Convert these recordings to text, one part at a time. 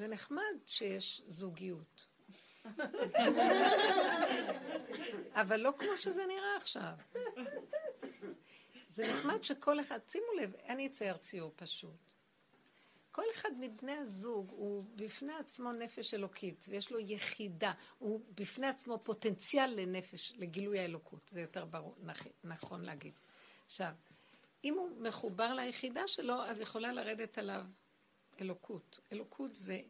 זה נחמד שיש זוגיות. אבל לא כמו שזה נראה עכשיו. זה נחמד שכל אחד, שימו לב, אני אצייר ציור פשוט. כל אחד מבני הזוג הוא בפני עצמו נפש אלוקית, ויש לו יחידה, הוא בפני עצמו פוטנציאל לנפש, לגילוי האלוקות, זה יותר ברור, נכון להגיד. עכשיו, אם הוא מחובר ליחידה שלו, אז יכולה לרדת עליו אלוקות. אלוקות זה...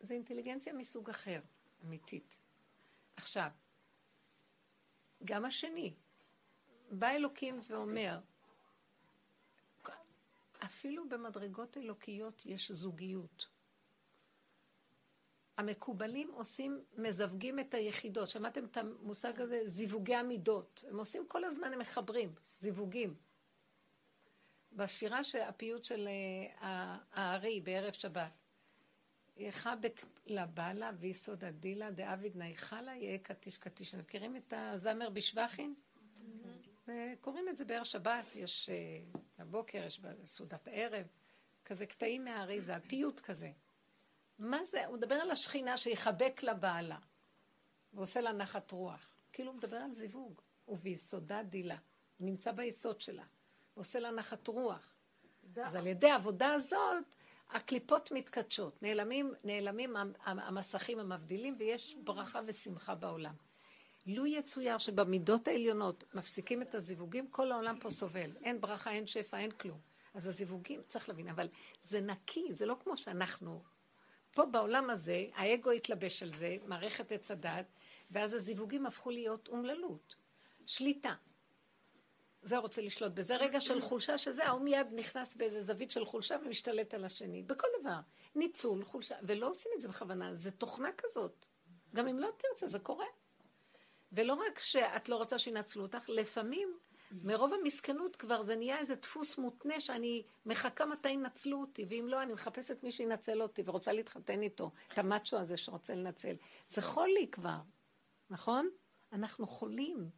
זה אינטליגנציה מסוג אחר, אמיתית. עכשיו, גם השני, בא אלוקים ואומר, אפילו במדרגות אלוקיות יש זוגיות. המקובלים עושים, מזווגים את היחידות. שמעתם את המושג הזה? זיווגי המידות. הם עושים כל הזמן, הם מחברים, זיווגים. בשירה הפיוט של אה, הארי בערב שבת, יחבק לבעלה ויסוד הדילה דאביד נייחלה יהיה קטיש קטיש. אתם מכירים את הזמר בשבחין? קוראים את זה בערב שבת, יש אה, בבוקר, יש בסעודת הערב, כזה קטעים מהאריזה, פיוט כזה. מה זה? הוא מדבר על השכינה שיחבק לבעלה, ועושה לה נחת רוח. כאילו הוא מדבר על זיווג, וביסודה דילה. הוא נמצא ביסוד שלה, ועושה לה נחת רוח. אז על ידי העבודה הזאת, הקליפות מתקדשות, נעלמים, נעלמים המסכים המבדילים, ויש ברכה ושמחה בעולם. לו יצויר שבמידות העליונות מפסיקים את הזיווגים, כל העולם פה סובל. אין ברכה, אין שפע, אין כלום. אז הזיווגים, צריך להבין, אבל זה נקי, זה לא כמו שאנחנו. פה בעולם הזה, האגו התלבש על זה, מערכת עץ הדת, ואז הזיווגים הפכו להיות אומללות. שליטה. זה רוצה לשלוט בזה. רגע של חולשה שזה, ההוא מיד נכנס באיזה זווית של חולשה ומשתלט על השני. בכל דבר. ניצול, חולשה, ולא עושים את זה בכוונה, זה תוכנה כזאת. גם אם לא תרצה, זה קורה. ולא רק שאת לא רוצה שינצלו אותך, לפעמים מרוב המסכנות כבר זה נהיה איזה דפוס מותנה שאני מחכה מתי ינצלו אותי, ואם לא, אני מחפשת מי שינצל אותי ורוצה להתחתן איתו, את המאצ'ו הזה שרוצה לנצל. זה חולי כבר, נכון? אנחנו חולים.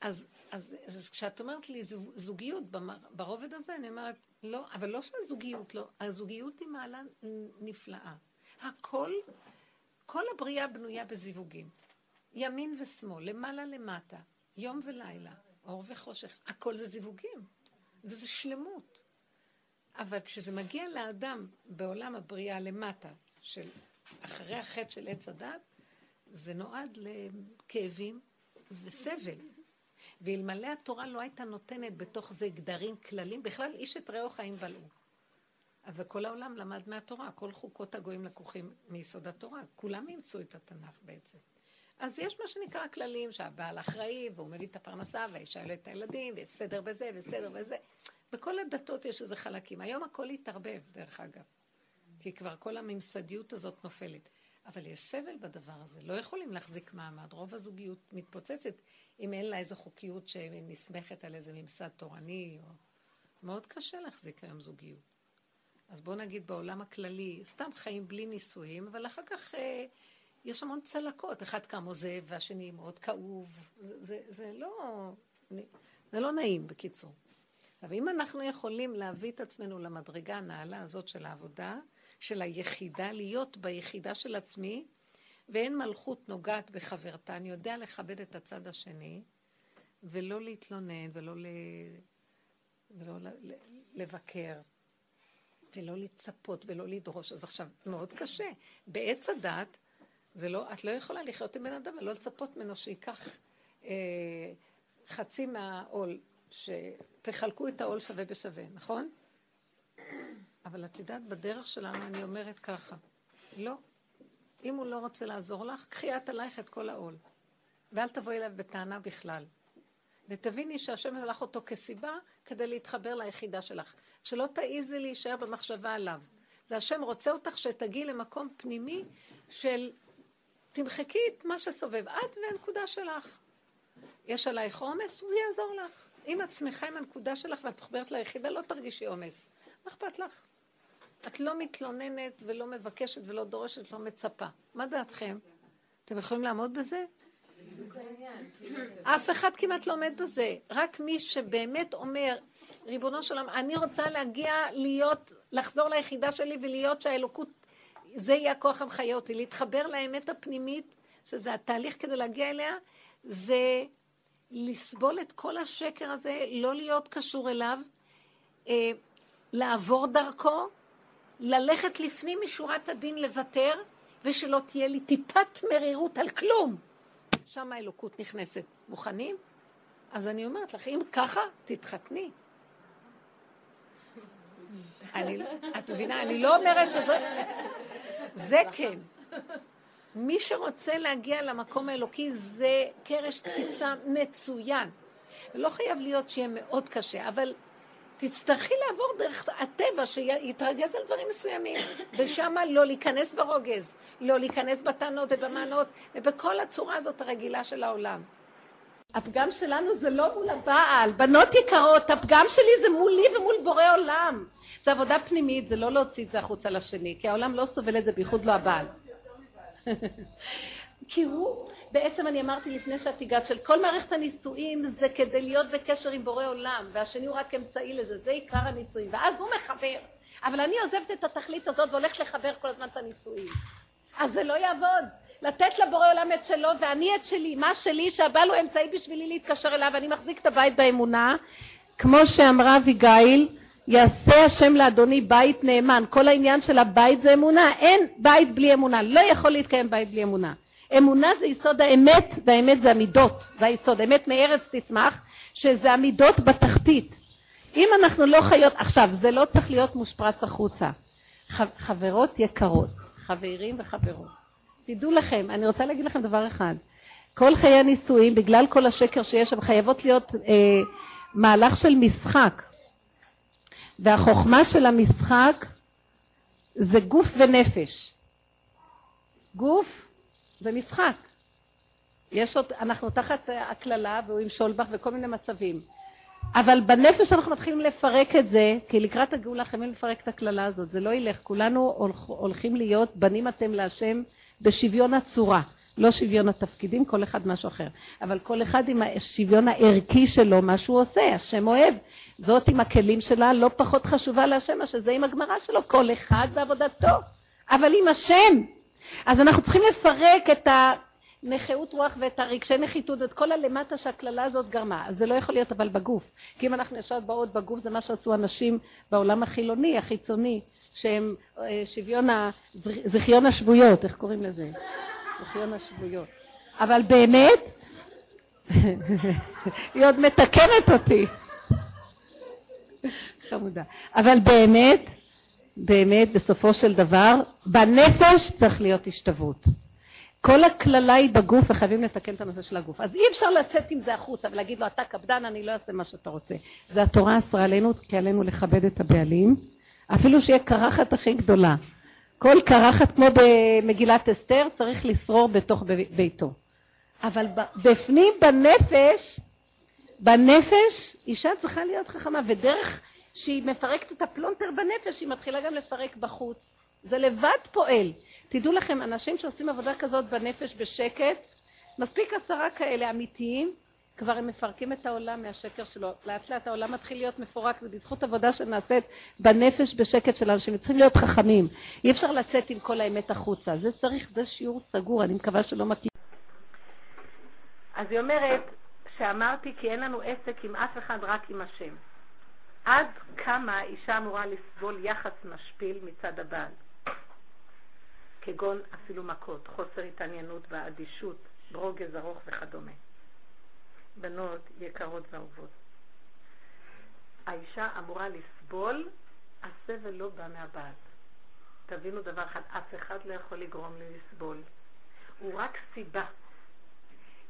אז, אז, אז כשאת אומרת לי זוגיות ברובד הזה, אני אומרת, לא, אבל לא שהזוגיות, לא, הזוגיות היא מעלה נפלאה. הכל, כל הבריאה בנויה בזיווגים. ימין ושמאל, למעלה למטה, יום ולילה, אור וחושך, הכל זה זיווגים, וזה שלמות. אבל כשזה מגיע לאדם בעולם הבריאה למטה, של אחרי החטא של עץ הדת, זה נועד לכאבים וסבל. ואלמלא התורה לא הייתה נותנת בתוך זה גדרים כללים, בכלל איש את רעהו חיים בלעו. אבל כל העולם למד מהתורה, כל חוקות הגויים לקוחים מיסוד התורה, כולם אימצו את התנ"ך בעצם. אז יש מה שנקרא כללים, שהבעל אחראי, והוא מביא את הפרנסה, והאישה יולדת את הילדים, ויש סדר בזה, וסדר בזה. בכל הדתות יש איזה חלקים. היום הכל התערבב, דרך אגב. כי כבר כל הממסדיות הזאת נופלת. אבל יש סבל בדבר הזה, לא יכולים להחזיק מעמד. רוב הזוגיות מתפוצצת אם אין לה איזו חוקיות שנסמכת על איזה ממסד תורני. או... מאוד קשה להחזיק היום זוגיות. אז בואו נגיד בעולם הכללי, סתם חיים בלי נישואים, אבל אחר כך אה, יש המון צלקות, אחד קם עוזב והשני מאוד כאוב, זה, זה, זה, לא, זה לא נעים בקיצור. אבל אם אנחנו יכולים להביא את עצמנו למדרגה הנעלה הזאת של העבודה, של היחידה, להיות ביחידה של עצמי, ואין מלכות נוגעת בחברתה, אני יודע לכבד את הצד השני, ולא להתלונן, ולא, ל... ולא לבקר, ולא לצפות, ולא לדרוש. אז עכשיו, מאוד קשה. בעץ הדת, זה לא, את לא יכולה לחיות עם בן אדם ולא לצפות ממנו שייקח אה, חצי מהעול, שתחלקו את העול שווה בשווה, נכון? אבל את יודעת, בדרך שלנו אני אומרת ככה, לא. אם הוא לא רוצה לעזור לך, קחי את עלייך את כל העול. ואל תבואי אליו בטענה בכלל. ותביני שהשם הלך אותו כסיבה כדי להתחבר ליחידה שלך. שלא תעיזי להישאר במחשבה עליו. זה השם רוצה אותך שתגיעי למקום פנימי של תמחקי את מה שסובב, את והנקודה שלך. יש עלייך עומס, הוא יעזור לך. אם את שמחה עם הנקודה שלך ואת מחוברת ליחידה, לא תרגישי עומס. מה אכפת לך? את לא מתלוננת ולא מבקשת ולא דורשת, לא מצפה. מה דעתכם? אתם יכולים לעמוד בזה? אף אחד כמעט לא עומד בזה. רק מי שבאמת אומר, ריבונו של עולם, אני רוצה להגיע להיות, לחזור ליחידה שלי ולהיות שהאלוקות, זה יהיה הכוח המחיה אותי, להתחבר לאמת הפנימית, שזה התהליך כדי להגיע אליה, זה לסבול את כל השקר הזה, לא להיות קשור אליו, אה, לעבור דרכו, ללכת לפנים משורת הדין לוותר, ושלא תהיה לי טיפת מרירות על כלום. שם האלוקות נכנסת. מוכנים? אז אני אומרת לך, אם ככה, תתחתני. אני, את מבינה? אני לא אומרת שזה... זה כן. מי שרוצה להגיע למקום האלוקי זה קרש קפיצה מצוין. לא חייב להיות שיהיה מאוד קשה, אבל תצטרכי לעבור דרך הטבע שיתרגז על דברים מסוימים, ושם לא להיכנס ברוגז, לא להיכנס בטענות ובמענות, ובכל הצורה הזאת הרגילה של העולם. הפגם שלנו זה לא מול הבעל. בנות יקרות, הפגם שלי זה מולי ומול בורא עולם. זה עבודה פנימית, זה לא להוציא את זה החוצה לשני, כי העולם לא סובל את זה, בייחוד לא הבעל. כי הוא, בעצם אני אמרתי לפני שאת הגעת, של כל מערכת הנישואים זה כדי להיות בקשר עם בורא עולם, והשני הוא רק אמצעי לזה, זה עיקר הנישואים, ואז הוא מחבר. אבל אני עוזבת את התכלית הזאת והולכת לחבר כל הזמן את הנישואים. אז זה לא יעבוד. לתת לבורא עולם את שלו ואני את שלי, מה שלי שהבעל הוא אמצעי בשבילי להתקשר אליו, אני מחזיק את הבית באמונה, כמו שאמרה אביגיל, יעשה השם לאדוני בית נאמן. כל העניין של הבית זה אמונה. אין בית בלי אמונה. לא יכול להתקיים בית בלי אמונה. אמונה זה יסוד האמת, והאמת זה המידות. זה היסוד. אמת מארץ תצמח, שזה המידות בתחתית. אם אנחנו לא חיות... עכשיו, זה לא צריך להיות מושפרץ החוצה. חברות יקרות, חברים וחברות. תדעו לכם, אני רוצה להגיד לכם דבר אחד. כל חיי הנישואים, בגלל כל השקר שיש שם, חייבות להיות אה, מהלך של משחק. והחוכמה של המשחק זה גוף ונפש. גוף זה משחק. יש עוד, אנחנו תחת הקללה והוא עם שולבך וכל מיני מצבים. אבל בנפש אנחנו מתחילים לפרק את זה, כי לקראת הגאולה חייבים לפרק את הקללה הזאת, זה לא ילך. כולנו הולכים להיות בנים אתם להשם בשוויון הצורה. לא שוויון התפקידים, כל אחד משהו אחר. אבל כל אחד עם השוויון הערכי שלו, מה שהוא עושה, השם אוהב. זאת עם הכלים שלה לא פחות חשובה להשם, מאשר זה עם הגמרא שלו, כל אחד בעבודתו, אבל עם השם. אז אנחנו צריכים לפרק את הנכאות רוח ואת הרגשי נחיתות ואת כל הלמטה שהקללה הזאת גרמה. אז זה לא יכול להיות אבל בגוף. כי אם אנחנו ישר באות בגוף זה מה שעשו אנשים בעולם החילוני, החיצוני, שהם אה, שוויון, זכיון השבויות, איך קוראים לזה? זכיון השבויות. אבל באמת, היא עוד מתקנת אותי. חמודה. אבל באמת, באמת, בסופו של דבר, בנפש צריך להיות השתוות. כל הקללה היא בגוף וחייבים לתקן את הנושא של הגוף. אז אי אפשר לצאת עם זה החוצה ולהגיד לו אתה קפדן אני לא אעשה מה שאתה רוצה. זה התורה אסרה עלינו כי עלינו לכבד את הבעלים אפילו שיהיה קרחת הכי גדולה. כל קרחת כמו במגילת אסתר צריך לשרור בתוך ביתו. אבל בפנים בנפש, בנפש אישה צריכה להיות חכמה ודרך שהיא מפרקת את הפלונטר בנפש היא מתחילה גם לפרק בחוץ. זה לבד פועל. תדעו לכם אנשים שעושים עבודה כזאת בנפש בשקט מספיק עשרה כאלה אמיתיים כבר הם מפרקים את העולם מהשקר שלו. לאט לאט העולם מתחיל להיות מפורק, זה בזכות עבודה שנעשית בנפש בשקט של אנשים. צריכים להיות חכמים. אי אפשר לצאת עם כל האמת החוצה. זה צריך, זה שיעור סגור, אני מקווה שלא מכיר. אז היא אומרת שאמרתי כי אין לנו עסק עם אף אחד, רק עם השם. עד כמה אישה אמורה לסבול יחס משפיל מצד הבעל, כגון אפילו מכות, חוסר התעניינות ואדישות, ברוגז ארוך וכדומה. בנות יקרות ואהובות. האישה אמורה לסבול, הסבל לא בא מהבעל. תבינו דבר אחד, אף אחד לא יכול לגרום לי לסבול. הוא רק סיבה.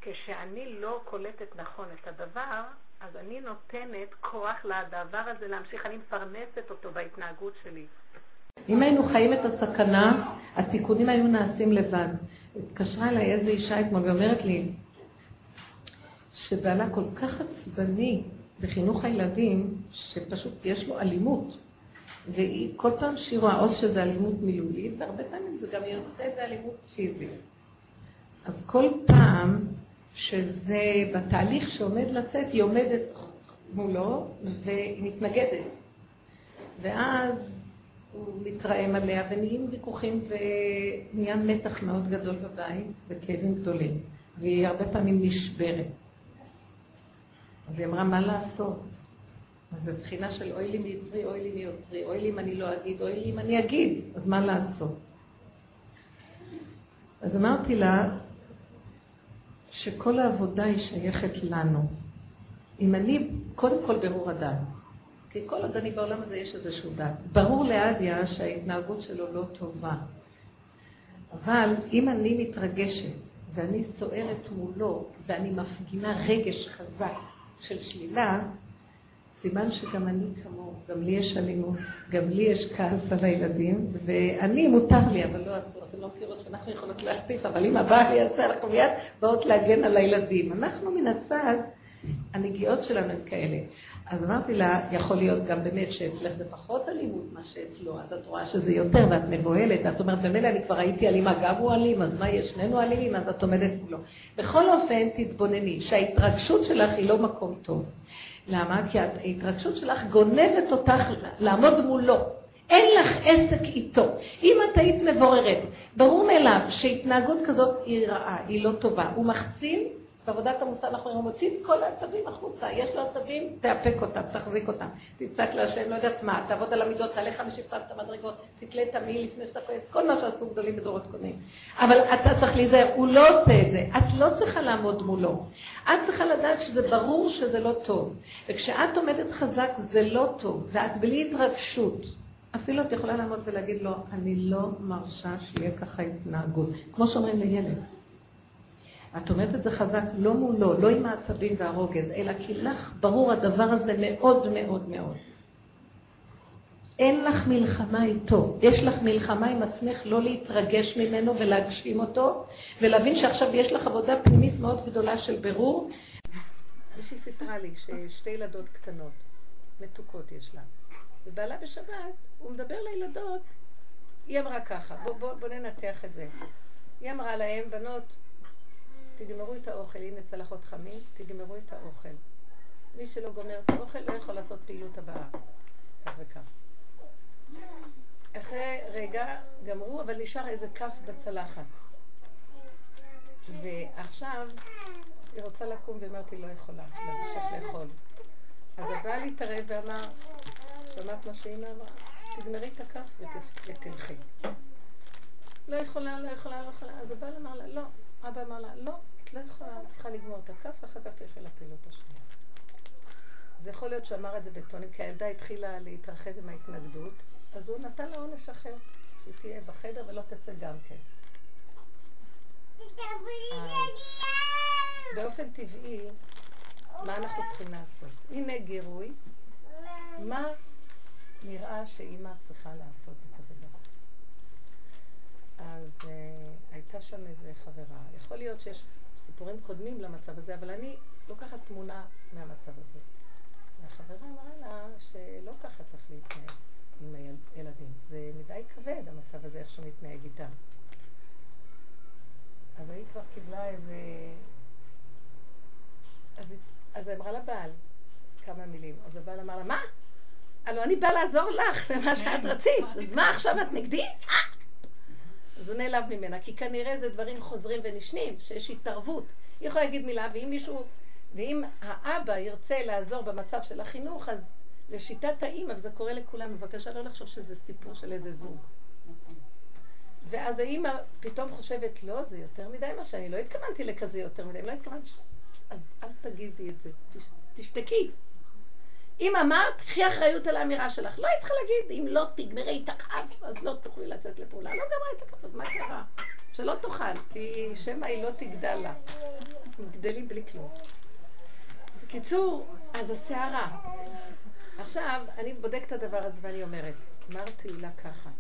כשאני לא קולטת נכון את הדבר, אז אני נותנת כוח לדבר הזה להמשיך, אני מפרנסת אותו בהתנהגות שלי. אם היינו חיים את הסכנה, התיקונים היו נעשים לבד. התקשרה אליי איזו אישה אתמול ואומרת לי, שבעלה כל כך עצבני בחינוך הילדים, שפשוט יש לו אלימות. והיא כל פעם שהיא רואה עוז שזה אלימות מילולית, והרבה פעמים זה גם יוצא באלימות פיזית. אז כל פעם שזה בתהליך שעומד לצאת, היא עומדת מולו, והיא מתנגדת. ואז הוא מתרעם עליה, ונהיים ויכוחים, ונהיה מתח מאוד גדול בבית, וכאבים גדולים. והיא הרבה פעמים נשברת. אז היא אמרה, מה לעשות? אז זו בחינה של אוי לי מיצרי, אוי לי מיוצרי, אוי לי אם אני לא אגיד, אוי לי אם אני אגיד, אז מה לעשות? אז אמרתי לה שכל העבודה היא שייכת לנו. אם אני, קודם כל ברור הדעת. כי כל עוד אני בעולם הזה יש איזשהו דעת. ברור לאדיה שההתנהגות שלו לא טובה. אבל אם אני מתרגשת ואני סוערת מולו ואני מפגינה רגש חזק של שלילה, סימן שגם אני כמוהו, גם לי יש אלימות, גם לי יש כעס על הילדים, ואני, מותר לי, אבל לא אסור. אתם לא מכירות שאנחנו יכולות להחטיף, אבל אם הבעל יעשה, אנחנו מיד באות להגן על הילדים. אנחנו מן הצד, הנגיעות שלנו הן כאלה. אז אמרתי לה, יכול להיות גם באמת שאצלך זה פחות אלימות מה שאצלו, אז את רואה שזה יותר ואת מבוהלת, את אומרת, במילא אני כבר הייתי אלימה, גם הוא אלים, אז מה יש, שנינו אלימים, אז את עומדת מולו. בכל אופן, תתבונני, שההתרגשות שלך היא לא מקום טוב. למה? כי ההתרגשות שלך גונבת אותך לעמוד מולו. אין לך עסק איתו. אם את היית מבוררת, ברור מאליו שהתנהגות כזאת היא רעה, היא לא טובה. הוא מחצין בעבודת המוסר אנחנו אומרים, מוציא את כל העצבים החוצה. יש לו עצבים, תאפק אותם, תחזיק אותם. תצעק להשם, לא יודעת מה, תעבוד על המידות, תעלה חמישי פעם את המדרגות, תתלה את המעיל לפני שאתה קועץ, כל מה שעשו גדולים בדורות קודמים. אבל אתה צריך להיזהר, הוא לא עושה את זה. את לא צריכה לעמוד מולו. את צריכה לדעת שזה ברור שזה לא טוב. וכשאת עומדת חזק זה לא טוב, ואת בלי התרגשות. אפילו את יכולה לעמוד ולהגיד לו, אני לא מרשה שיהיה ככה התנהגות. כמו שאומרים לילד. את אומרת את זה חזק לא מולו, לא עם העצבים והרוגז, אלא כי לך ברור הדבר הזה מאוד מאוד מאוד. אין לך מלחמה איתו, יש לך מלחמה עם עצמך לא להתרגש ממנו ולהגשים אותו, ולהבין שעכשיו יש לך עבודה פנימית מאוד גדולה של בירור. מישהי סיפרה לי ששתי ילדות קטנות, מתוקות יש לה, ובעלה בשבת, הוא מדבר לילדות, היא אמרה ככה, בוא, בוא, בוא ננתח את זה. היא אמרה להם, בנות, תגמרו את האוכל, הנה צלחות חמים, תגמרו את האוכל. מי שלא גומר את האוכל לא יכול לעשות פעילות הבאה. כך וכך. אחרי רגע גמרו, אבל נשאר איזה כף בצלחת. ועכשיו היא רוצה לקום ואמרתי, לא יכולה להמשיך לאכול. אז הבעל התערב ואמר, שמעת מה שאימא אמרה? תגמרי את הכף ותלכי. לא יכולה, לא יכולה, לא יכולה. אז הבעל אמר לה, לא. אבא אמר לה, לא, את לא יכולה, את צריכה לגמור את הכף, ואחר כך תלכי לפעילות השנייה. זה יכול להיות שהוא אמר את זה בטונים, כי הילדה התחילה להתרחב עם ההתנגדות, אז הוא נתן לה עונש אחר, שהיא תהיה בחדר ולא תצא גם כן. באופן טבעי, מה אנחנו צריכים לעשות? הנה גירוי, מה נראה שאימא צריכה לעשות בכזה? אז uh, הייתה שם איזה חברה. יכול להיות שיש סיפורים קודמים למצב הזה, אבל אני לוקחת תמונה מהמצב הזה. והחברה אמרה לה שלא ככה צריך להתנהג עם הילדים. זה מדי כבד המצב הזה, איך שהוא מתנהג איתם. אז היא כבר קיבלה איזה... אז, אז היא אמרה לבעל כמה מילים. אז הבעל אמר לה, מה? הלוא אני באה לעזור לך במה שאת רצית, אז מה עכשיו את נגדי? אז הוא נעלב ממנה, כי כנראה זה דברים חוזרים ונשנים, שיש התערבות. היא יכולה להגיד מילה, ואם מישהו, ואם האבא ירצה לעזור במצב של החינוך, אז לשיטת האימא, וזה קורה לכולם, בבקשה לא לחשוב שזה סיפור של איזה זוג. ואז האימא פתאום חושבת, לא, זה יותר מדי מה שאני לא התכוונתי לכזה יותר מדי, לא התכוונתי, אז אל תגידי את זה, תשתקי. אם אמרת, קחי אחריות על האמירה שלך. לא היית צריכה להגיד, אם לא תגמרי את הכף, אז לא תוכלי לצאת לפעולה. לא גמרה את הכף, אז מה קרה? שלא תאכל, כי שמא היא לא תגדל לה. גדלים בלי כלום. בקיצור, אז הסערה. עכשיו, אני בודקת את הדבר הזה ואני אומרת, אמרתי לה ככה,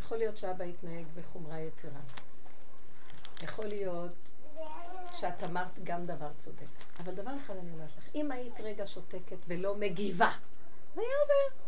יכול להיות שאבא יתנהג בחומרה יתרה. יכול להיות שאת אמרת גם דבר צודק. אבל דבר אחד אני אומרת לך, אם היית רגע שותקת ולא מגיבה, זה היה עובר.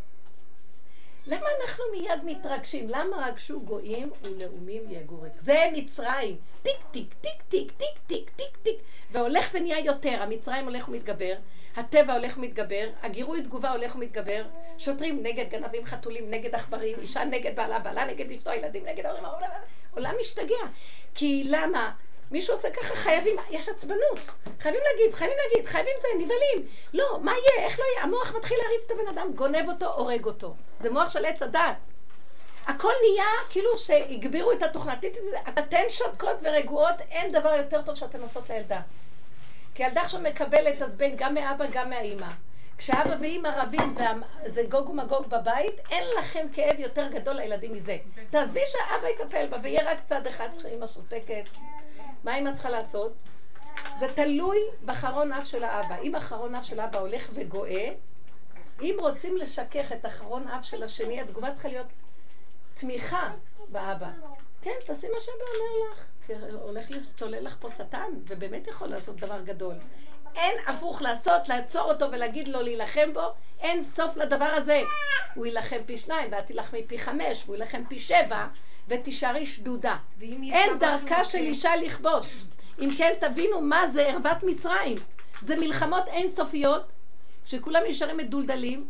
למה אנחנו מיד מתרגשים? למה רגשו גויים ולאומים יהגו ריק? זה מצרים. טיק טיק טיק טיק טיק טיק טיק טיק והולך ונהיה יותר, המצרים הולך ומתגבר, הטבע הולך ומתגבר, הגירוי תגובה הולך ומתגבר, שוטרים נגד גנבים, חתולים נגד עכברים, אישה נגד בעלה, בעלה נגד אשתו, ילדים נגד ההורים, העולם משתגע. כי למה? מישהו עושה ככה, חייבים, יש עצבנות, חייבים להגיד, חייבים להגיד, חייבים זה, נבהלים. לא, מה יהיה, איך לא יהיה? המוח מתחיל להריץ את הבן אדם, גונב אותו, הורג אותו. זה מוח של עץ הדת. הכל נהיה כאילו שהגבירו את התוכנה. אתן שותקות ורגועות, אין דבר יותר טוב שאתן עושות לילדה. כי ילדה עכשיו מקבלת אז בין גם מאבא גם מהאימא. כשאבא ואימא רבים וזה גוג ומגוג בבית, אין לכם כאב יותר גדול לילדים מזה. תעזבי שאבא יטפל בה ויהיה רק צד אחד כשאימא שותקת. מה אימא צריכה לעשות? זה תלוי בחרון אף של האבא. אם החרון אף של האבא הולך וגואה, אם רוצים לשכך את החרון אף של השני, התגובה צריכה להיות תמיכה באבא. כן, תעשי מה שאבא אומר לך. הולך להשתולל לך פה שטן, ובאמת יכול לעשות דבר גדול. אין הפוך לעשות, לעצור אותו ולהגיד לו להילחם בו, אין סוף לדבר הזה. הוא יילחם פי שניים, ואת תילחמי פי חמש, והוא יילחם פי שבע, ותישארי שדודה. אין דרכה של אישה לכבוש. אם כן, תבינו מה זה ערוות מצרים. זה מלחמות אינסופיות, שכולם נשארים מדולדלים,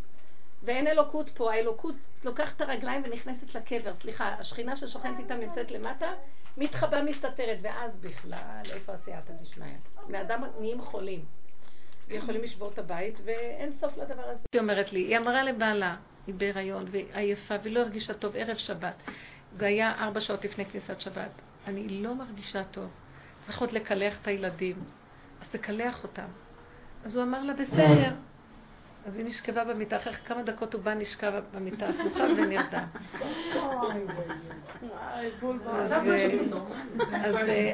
ואין אלוקות פה. האלוקות לוקחת את הרגליים ונכנסת לקבר. סליחה, השכינה ששוכנת איתם נמצאת למטה, מתחבא, מסתתרת, ואז בכלל, איפה הסייעתא דשמיא? בני אדם נהיים חולים. ויכולים לשבור את הבית, ואין סוף לדבר הזה. היא אומרת לי, היא אמרה לבעלה, היא בהיריון, והיא עייפה, ולא הרגישה טוב, ערב שבת. זה היה ארבע שעות לפני כניסת שבת. אני לא מרגישה טוב. צריך עוד לקלח את הילדים. אז תקלח אותם. אז הוא אמר לה, בסדר. אז היא נשכבה במיטה, אחרי כמה דקות הוא בא, נשכב במיטה הפוכה ונרדם.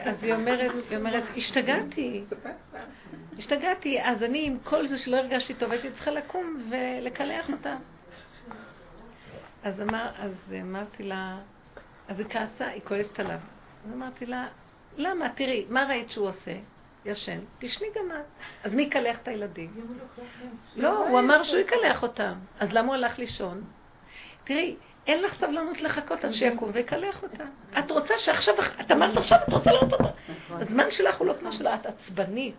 אז היא אומרת, השתגעתי, השתגעתי, אז אני עם כל זה שלא הרגשתי טוב, הייתי צריכה לקום ולקלח אותה. אז אמרתי לה, אז היא כעסה, היא כועסת עליו. אז אמרתי לה, למה? תראי, מה ראית שהוא עושה? ישן, תשני גם את. אז מי יקלח את הילדים? לא, הוא אמר שהוא יקלח אותם. אז למה הוא הלך לישון? תראי, אין לך סבלנות לחכות עד שיקום ויקלח אותה. את רוצה שעכשיו, את אמרת עכשיו, את רוצה לראות אותה. הזמן שלך הוא לא כמו שלה, את עצבנית.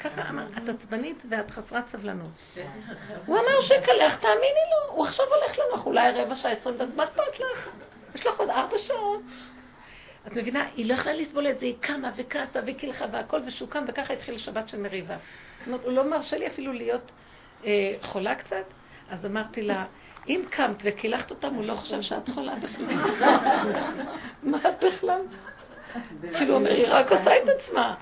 ככה אמר, את עצבנית ואת חסרת סבלנות. הוא אמר שיקלח, תאמיני לו, הוא עכשיו הולך לנוח, אולי רבע שעה, עשרים דקות, מה אכפת לך? יש לך עוד ארבע שעות. את מבינה? היא לא יכלה לסבול את זה, היא קמה וכעסה וקילחה והכל, ושהוא קם, וככה התחיל שבת של מריבה. זאת אומרת, הוא לא מרשה לי אפילו להיות אה, חולה קצת, אז אמרתי לה, אם קמת וקילחת אותם, הוא לא חושב שאת חולה בכלל. מה את בכלל? כאילו, אומר, היא רק עושה את עצמה.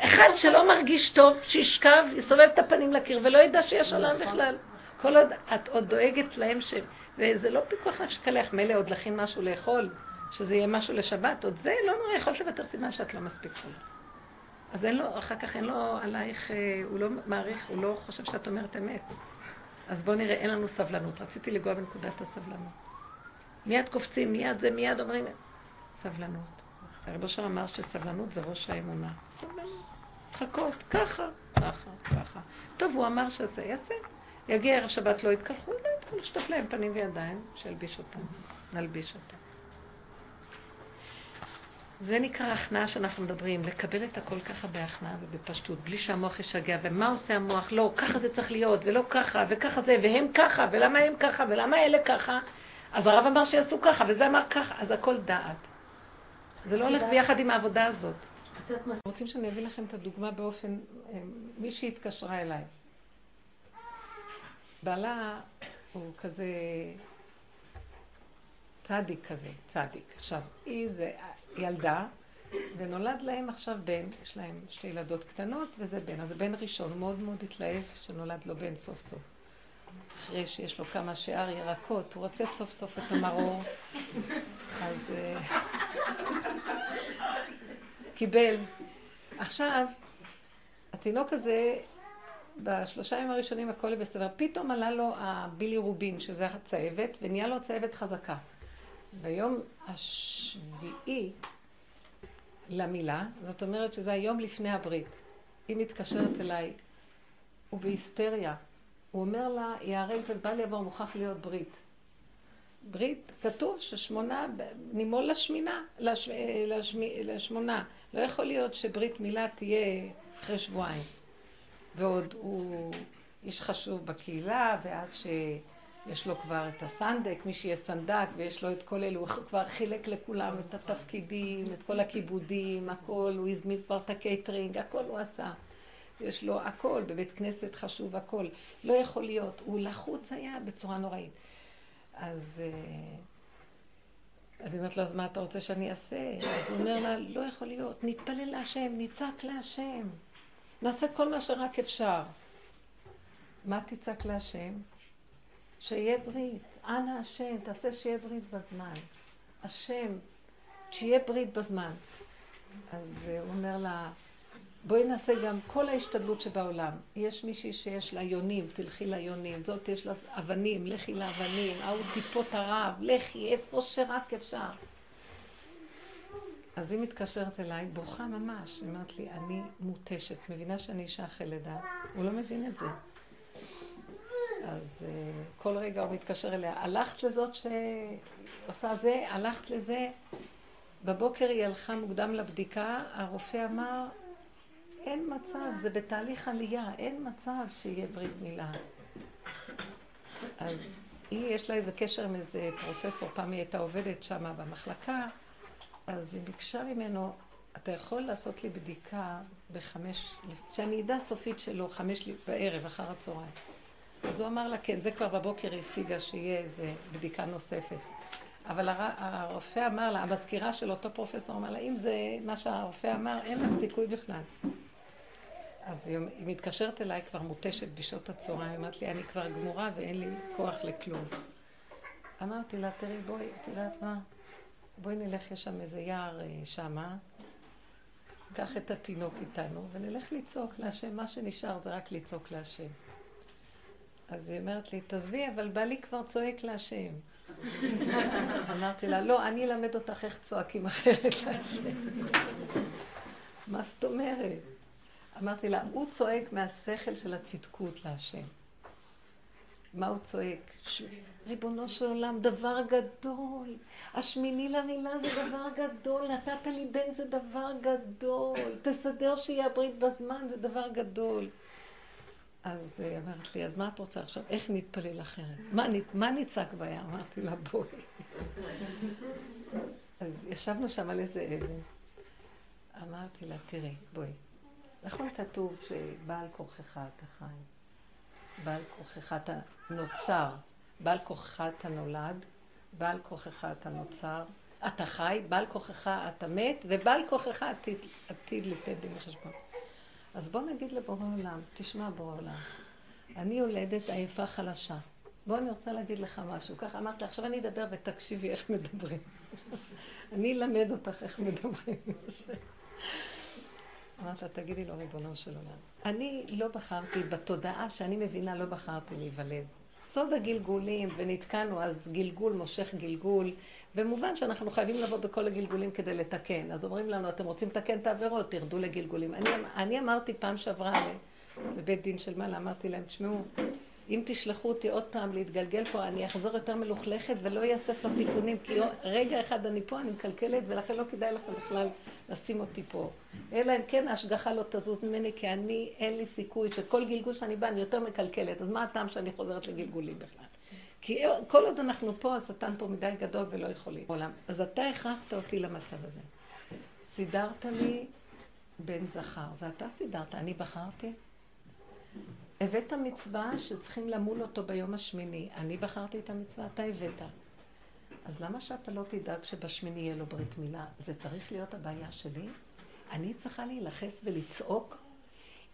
אחד שלא מרגיש טוב, שישכב, יסובב את הפנים לקיר, ולא ידע שיש עולם בכלל. כל עוד את עוד דואגת להם ש... וזה לא פיקוח נפש קלח, מילא עוד להכין משהו לאכול. שזה יהיה משהו לשבת, עוד זה לא נורא, יכולת לוותר סימן שאת לא מספיק חולה. אז אין לו, אחר כך אין לו עלייך, אה, הוא לא מעריך, הוא לא חושב שאת אומרת אמת. אז בואו נראה, אין לנו סבלנות. רציתי לגוע בנקודת הסבלנות. מיד קופצים, מיד זה, מיד אומרים, סבלנות. הרב אושר אמר שסבלנות זה ראש האמונה. סבלנות. חכות, ככה, ככה, ככה. טוב, הוא אמר שזה יעשה. יגיע ערב שבת, לא יתקלחו, לא יתקלחו, לשטוף להם פנים וידיים, שילביש אותם, נלביש אותם. זה נקרא הכנעה שאנחנו מדברים, לקבל את הכל ככה בהכנעה ובפשטות, בלי שהמוח ישגע. ומה עושה המוח? לא, ככה זה צריך להיות, ולא ככה, וככה זה, והם ככה, ולמה הם ככה, ולמה אלה ככה. אז הרב אמר שיעשו ככה, וזה אמר ככה, אז הכל דעת. זה לא הולך ביחד עם העבודה הזאת. רוצים שאני אביא לכם את הדוגמה באופן... אה, מישהי התקשרה אליי. בעלה הוא כזה צדיק כזה, צדיק. עכשיו, היא זה... ילדה, ונולד להם עכשיו בן, יש להם שתי ילדות קטנות, וזה בן. אז בן ראשון, מאוד מאוד התלהב שנולד לו בן סוף סוף. אחרי שיש לו כמה שאר ירקות, הוא רוצה סוף סוף את המרור, אז אה, קיבל. עכשיו, התינוק הזה, בשלושה ימים הראשונים הכל בסדר. פתאום עלה לו הבילי רובין, שזה הצהבת, ונהיה לו צהבת חזקה. ביום השביעי למילה, זאת אומרת שזה היום לפני הברית. היא מתקשרת אליי, הוא בהיסטריה. הוא אומר לה, ייהרג ובל יעבור, מוכרח להיות ברית. ברית, כתוב ששמונה, נימול לשמינה, לש, לש, לשמונה. לא יכול להיות שברית מילה תהיה אחרי שבועיים. ועוד הוא איש חשוב בקהילה, ועד שיש לו כבר את הסנדק, מי שיהיה סנדק, ויש לו את כל אלו, הוא כבר חילק לכולם את התפקידים, את כל הכיבודים, הכל, הוא הזמין כבר את הקייטרינג, הכל הוא עשה. יש לו הכל, בבית כנסת חשוב הכל. לא יכול להיות, הוא לחוץ היה בצורה נוראית. אז, אה, אז היא אומרת לו, אז מה אתה רוצה שאני אעשה? אז הוא אומר לה, לא יכול להיות, נתפלל להשם, נצעק להשם, נעשה כל מה שרק אפשר. מה תצעק להשם? שיהיה ברית, אנא השם, תעשה שיהיה ברית בזמן. השם, שיהיה ברית בזמן. אז הוא אומר לה, בואי נעשה גם כל ההשתדלות שבעולם. יש מישהי שיש לה יונים, תלכי ליונים, זאת יש לה אבנים, לכי לאבנים, ההוא טיפות הרב, לכי איפה שרק אפשר. אז היא מתקשרת אליי, בוכה ממש, היא אומרת לי, אני מותשת, מבינה שאני אישה אחרי לידה, הוא לא מבין את זה. אז uh, כל רגע הוא מתקשר אליה, הלכת לזאת שעושה זה, הלכת לזה, בבוקר היא הלכה מוקדם לבדיקה, הרופא אמר, אין מצב, זה בתהליך עלייה, אין מצב שיהיה ברית מילה. אז היא, יש לה איזה קשר עם איזה פרופסור, פעם היא הייתה עובדת שם במחלקה, אז היא ביקשה ממנו, אתה יכול לעשות לי בדיקה בחמש, שאני אדע סופית שלו, חמש בערב, אחר הצהריים. אז הוא אמר לה, כן, זה כבר בבוקר היא השיגה שיהיה איזה בדיקה נוספת. אבל הרופא אמר לה, המזכירה של אותו פרופסור אמר לה, אם זה מה שהרופא אמר, אין לה סיכוי בכלל. אז היא, מתקשרת אליי כבר מותשת בשעות הצהריים, היא אומרת לי, אני כבר גמורה ואין לי כוח לכלום. אמרתי לה, תראי, בואי, את יודעת מה? בואי נלך, יש שם איזה יער אה, שמה, קח את התינוק איתנו, ונלך לצעוק להשם, מה שנשאר זה רק לצעוק להשם. אז היא אומרת לי, תעזבי, אבל בעלי כבר צועק להשם. אמרתי לה, לא, אני אלמד אותך איך צועקים אחרת להשם. מה זאת אומרת? אמרתי לה, הוא צועק מהשכל של הצדקות להשם. מה הוא צועק? ש... ריבונו של עולם, דבר גדול. השמיני למילה זה דבר גדול. נתת לי בן זה דבר גדול. תסדר שיהיה הברית בזמן זה דבר גדול. אז היא אמרת לי, אז מה את רוצה עכשיו? איך נתפלל אחרת? מה, מה נצעק בים? אמרתי לה, בואי. אז ישבנו שם על איזה אבן. אמרתי לה, תראי, בואי. נכון כתוב שבעל כוחך אתה חי, בעל כוחך אתה נוצר, בעל כוחך אתה נולד, בעל כוחך אתה נוצר, אתה חי, בעל כוחך אתה מת, ובעל כוחך עתיד, עתיד לתת דין וחשבון. אז בוא נגיד לבורא עולם, תשמע בורא עולם, אני יולדת עייפה חלשה. בוא, אני רוצה להגיד לך משהו. ככה אמרת, עכשיו אני אדבר ותקשיבי איך מדברים. אני אלמד אותך איך מדברים. אמרת לה, תגידי לו, ריבונו של עולם, אני לא בחרתי, בתודעה שאני מבינה, לא בחרתי להיוולד. סוד הגלגולים, ונתקענו, אז גלגול מושך גלגול, ומובן שאנחנו חייבים לבוא בכל הגלגולים כדי לתקן. אז אומרים לנו, אתם רוצים לתקן את העבירות, תרדו לגלגולים. אני, אני אמרתי פעם שעברה בבית דין של מעלה, אמרתי להם, תשמעו, אם תשלחו אותי עוד פעם להתגלגל פה, אני אחזור יותר מלוכלכת ולא אאסף לו תיקונים, כי רגע אחד אני פה, אני מקלקלת, ולכן לא כדאי לכם בכלל לשים אותי פה. אלא אם כן ההשגחה לא תזוז ממני, כי אני, אין לי סיכוי שכל גלגול שאני באה, אני יותר מקלקלת. אז מה הטעם שאני חוזרת לגלגולים בכלל? כי כל עוד אנחנו פה, השטן פה מדי גדול ולא יכולים. עולם. אז אתה הכרחת אותי למצב הזה. סידרת לי בן זכר. זה אתה סידרת, אני בחרתי? הבאת מצווה שצריכים למול אותו ביום השמיני. אני בחרתי את המצווה, אתה הבאת. אז למה שאתה לא תדאג שבשמיני יהיה לו ברית מילה? זה צריך להיות הבעיה שלי? אני צריכה להילחס ולצעוק?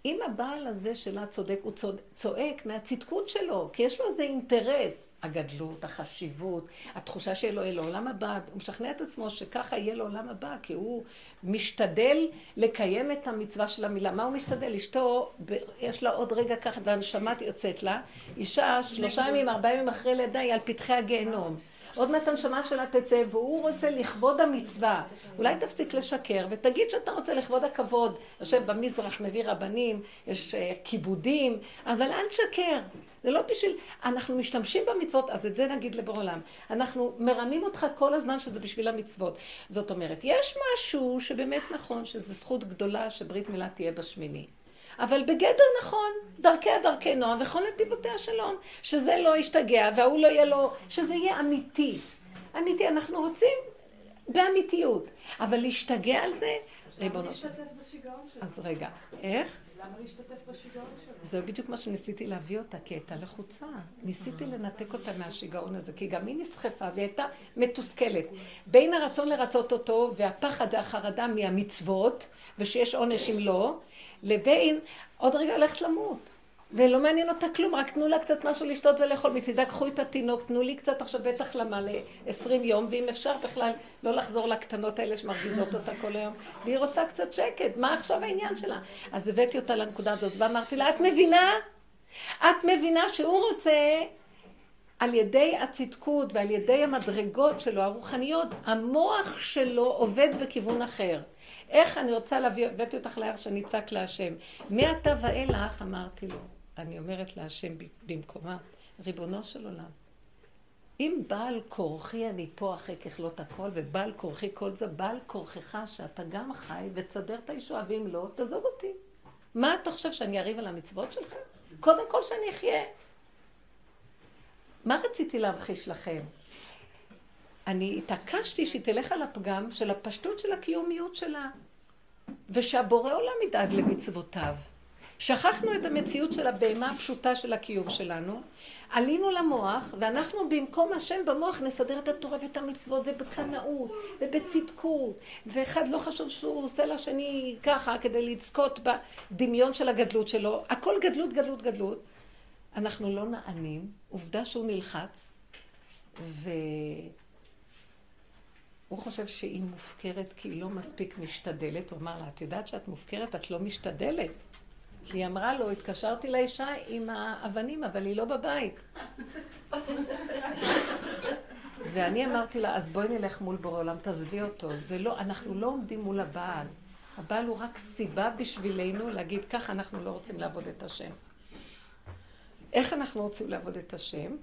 אם הבעל הזה שלה צודק, הוא צועק מהצדקות שלו, כי יש לו איזה אינטרס. הגדלות, החשיבות, התחושה שיהיה לו לעולם הבא, הוא משכנע את עצמו שככה יהיה לעולם הבא, כי הוא משתדל לקיים את המצווה של המילה. מה הוא משתדל? אשתו, יש לה עוד רגע ככה, והנשמה יוצאת לה, אישה שלושה ימים, ארבעה ימים אחרי לידה, היא על פתחי הגיהנום. עוד מעט הנשמה שלה תצא, והוא רוצה לכבוד המצווה. אולי תפסיק לשקר ותגיד שאתה רוצה לכבוד הכבוד. יושב במזרח, מביא רבנים, יש uh, כיבודים, אבל אל תשקר. זה לא בשביל... אנחנו משתמשים במצוות, אז את זה נגיד לבור עולם. אנחנו מרמים אותך כל הזמן שזה בשביל המצוות. זאת אומרת, יש משהו שבאמת נכון, שזו זכות גדולה שברית מילה תהיה בשמיני. אבל בגדר נכון, דרכיה דרכי נועם וכל נתיבותיה שלום, שזה לא ישתגע וההוא לא יהיה לו, שזה יהיה אמיתי. אמיתי, אנחנו רוצים באמיתיות, אבל להשתגע על זה, ריבונו. אז רגע, איך? למה להשתתף בשיגעון שלו? זה בדיוק מה שניסיתי להביא אותה, כי הייתה לחוצה. ניסיתי לנתק אותה מהשיגעון הזה, כי גם היא נסחפה והיא הייתה מתוסכלת. בין הרצון לרצות אותו והפחד והחרדה מהמצוות, ושיש עונש אם לא, לבין עוד רגע הולכת למות. ולא מעניין אותה כלום, רק תנו לה קצת משהו לשתות ולאכול. מצידה קחו את התינוק, תנו לי קצת עכשיו בטח למה ל-20 יום, ואם אפשר בכלל לא לחזור לקטנות האלה שמרגיזות אותה כל היום. והיא רוצה קצת שקט, מה עכשיו העניין שלה? אז הבאתי אותה לנקודה הזאת ואמרתי לה, את מבינה? את מבינה שהוא רוצה על ידי הצדקות ועל ידי המדרגות שלו, הרוחניות, המוח שלו עובד בכיוון אחר. איך אני רוצה להביא, הבאתי אותך להר שאני אצעק להשם. מעתה ואילך אמרתי לו, אני אומרת להשם במקומה, ריבונו של עולם, אם בעל כורחי אני פה אחרי ככלות הכל, ובעל כורחי כל זה, בעל כורחך שאתה גם חי ותסדר את הישועה, ואם לא, תעזוב אותי. מה אתה חושב, שאני אריב על המצוות שלך? קודם כל שאני אחיה. מה רציתי להמחיש לכם? אני התעקשתי שהיא תלך על הפגם של הפשטות של הקיומיות שלה, ושהבורא עולם ידאג למצוותיו. שכחנו את המציאות של הבהמה הפשוטה של הקיום שלנו, עלינו למוח, ואנחנו במקום השם במוח נסדר את התורה ואת המצוות, ובקנאות, ובצדקות, ואחד לא חשוב שהוא עושה לשני ככה כדי לזכות בדמיון של הגדלות שלו, הכל גדלות, גדלות, גדלות. אנחנו לא נענים, עובדה שהוא נלחץ, ו... הוא חושב שהיא מופקרת כי היא לא מספיק משתדלת. הוא אמר לה, את יודעת שאת מופקרת? את לא משתדלת. כי היא אמרה לו, התקשרתי לאישה עם האבנים, אבל היא לא בבית. ואני אמרתי לה, אז בואי נלך מול בורא עולם, תעזבי אותו. זה לא, אנחנו לא עומדים מול הבעל. הבעל הוא רק סיבה בשבילנו להגיד, ככה אנחנו לא רוצים לעבוד את השם. איך אנחנו רוצים לעבוד את השם?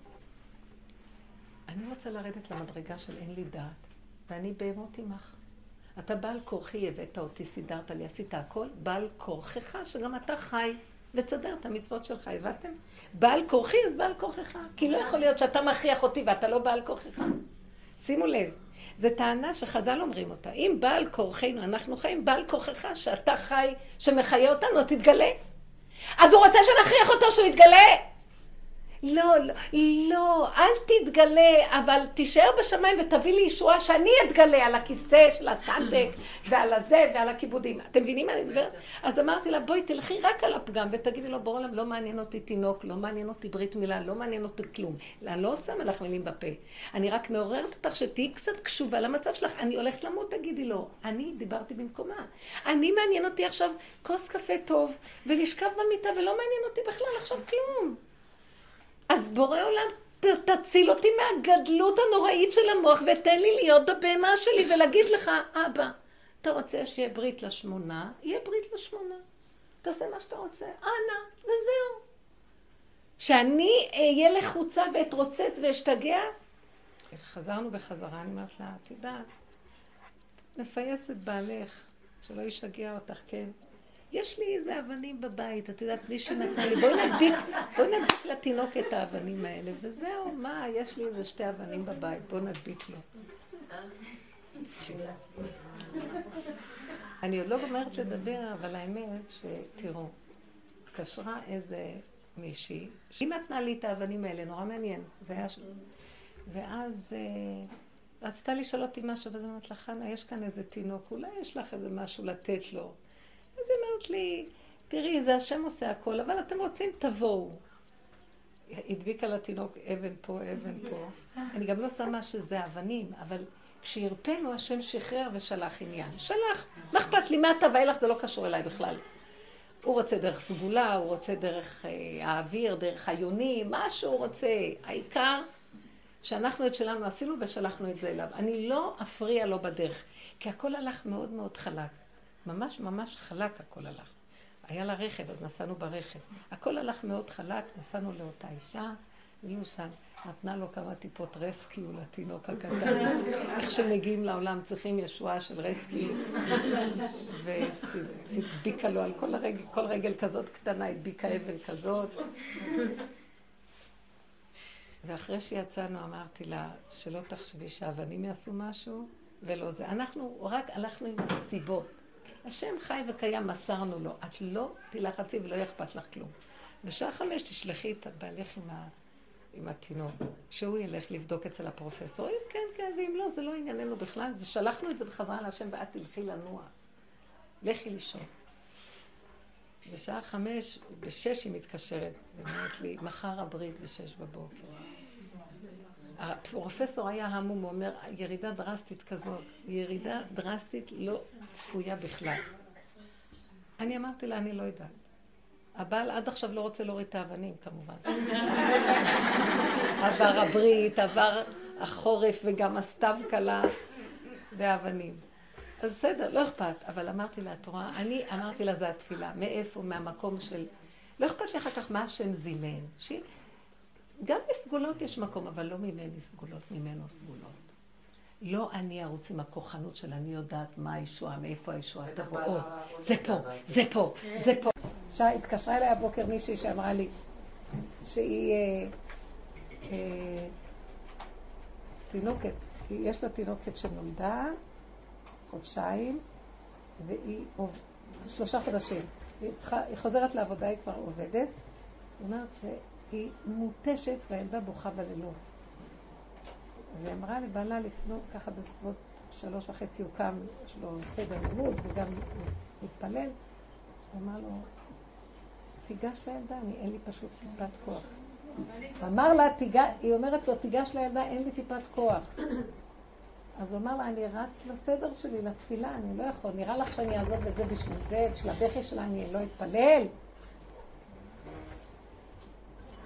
אני רוצה לרדת למדרגה של אין לי דעת. ואני בהמות עמך. אתה בעל כורחי הבאת אותי, סידרת לי, עשית הכל, בעל כורחך, שגם אתה חי ותסדר את המצוות שלך, הבנתם? בעל כורחי, אז בעל כורחך. כי לא יכול להיות שאתה מכריח אותי ואתה לא בעל כורחך. שימו לב, זו טענה שחז"ל אומרים אותה. אם בעל כורחנו, אנחנו חיים, בעל כורחך, שאתה חי, שמחיה אותנו, אז תתגלה. אז הוא רוצה שנכריח אותו שהוא יתגלה. לא, לא, אל תתגלה, אבל תישאר בשמיים ותביא לי ישועה שאני אתגלה על הכיסא של הסנדק ועל הזה ועל הכיבודים. אתם מבינים מה אני מדברת? אז אמרתי לה, בואי תלכי רק על הפגם ותגידי לו, בוא עולם, לא מעניין אותי תינוק, לא מעניין אותי ברית מילה, לא מעניין אותי כלום. אני לא שמה לך מילים בפה. אני רק מעוררת אותך שתהיי קצת קשובה למצב שלך. אני הולכת למות, תגידי לו. אני דיברתי במקומה. אני מעניין אותי עכשיו כוס קפה טוב ולשכב במיטה ולא מעניין אותי בכלל עכשיו כלום. אז בורא עולם, תציל אותי מהגדלות הנוראית של המוח ותן לי להיות בבהמה שלי ולהגיד לך, אבא, אתה רוצה שיהיה ברית לשמונה? יהיה ברית לשמונה. תעשה מה שאתה רוצה. אנא, וזהו. שאני אהיה לחוצה ואתרוצץ ואשתגע? חזרנו בחזרה, אני אומרת לה, את יודעת, נפייס את בעלך, שלא ישגע אותך, כן? יש לי איזה אבנים בבית, את יודעת, מישהי נתנה לי, בואי נדביק, בואי נדביק לתינוק את האבנים האלה, וזהו, מה, יש לי איזה שתי אבנים בבית, בואי נדביק לו. אני עוד לא גומרת לדבר, אבל האמת שתראו, התקשרה איזה מישהי, שהיא נתנה לי את האבנים האלה, נורא מעניין, זה היה... ואז אה, רצתה לשאול אותי משהו, ואז אמרתי לה, חנה, יש כאן איזה תינוק, אולי יש לך איזה משהו לתת לו. אז היא אומרת לי, תראי, זה השם עושה הכל, אבל אתם רוצים, תבואו. הדביקה לתינוק אבן פה, אבן פה. אני גם לא שמה שזה אבנים, אבל כשהרפאנו, השם שחרר ושלח עניין. שלח. מה אכפת לי? מה אתה ואילך? זה לא קשור אליי בכלל. הוא רוצה דרך סגולה, הוא רוצה דרך אה, האוויר, דרך היונים, מה שהוא רוצה. העיקר שאנחנו את שלנו עשינו ושלחנו את זה אליו. אני לא אפריע לו בדרך, כי הכל הלך מאוד מאוד חלק. ממש ממש חלק הכל הלך. היה לה רכב, אז נסענו ברכב. הכל הלך מאוד חלק, נסענו לאותה אישה, היינו שם. נתנה לו כמה טיפות רסקיו לתינוק הקטן. איך שמגיעים לעולם צריכים ישועה של רסקיו. והדביקה לו על כל, הרגל, כל רגל כזאת קטנה, הדביקה אבן כזאת. ואחרי שיצאנו אמרתי לה, שלא תחשבי שהאבנים יעשו משהו, ולא זה. אנחנו רק הלכנו עם הסיבות. השם חי וקיים, מסרנו לו. את לא תלחצי ולא יהיה אכפת לך כלום. בשעה חמש תשלחי את בעלך עם ה... עם התינוק, שהוא ילך לבדוק אצל הפרופסור, אם כן, כן, ואם לא, זה לא ענייננו בכלל, זה שלחנו את זה בחזרה להשם ואת תלכי לנוע. לכי לישון. בשעה חמש, בשש היא מתקשרת, ואומרת לי, מחר הברית בשש בבוקר. הפרופסור היה המום, הוא אומר, ירידה דרסטית כזאת, ירידה דרסטית לא צפויה בכלל. אני אמרתי לה, אני לא יודעת. הבעל עד עכשיו לא רוצה להוריד את האבנים, כמובן. עבר הברית, עבר החורף וגם הסתיו קלה והאבנים. אז בסדר, לא אכפת. אבל אמרתי לה, את רואה, אני אמרתי לה, זה התפילה. מאיפה? מהמקום של... לא אכפת לי אחר כך מה השם זימן. ש... גם לסגולות יש מקום, אבל לא ממני סגולות, ממנו סגולות. לא אני ארוץ עם הכוחנות של אני יודעת מה הישועה, מאיפה הישועה תבוא. זה פה, זה פה, זה פה. התקשרה אליי הבוקר מישהי שאמרה לי שהיא אה, אה, תינוקת, יש לה תינוקת שנולדה חודשיים והיא שלושה חודשים. היא, חוזרת לעבודה, היא כבר עובדת. היא אומרת שהיא מותשת והילדה בוכה בלילות. אז היא אמרה לבעלה לפנות ככה בסביבות שלוש וחצי הוא קם, יש לו סדר לימוד וגם מתפלל. הוא אמר לו, תיגש לילדה, אני, אין לי פשוט טיפת כוח. אמר לה, תיגש, היא אומרת לו, תיגש לילדה, אין לי טיפת כוח. אז הוא אמר לה, אני רץ לסדר שלי, לתפילה, אני לא יכול. נראה לך שאני אעזוב את זה בשביל זה, בשביל הבכי שלה אני לא אתפלל?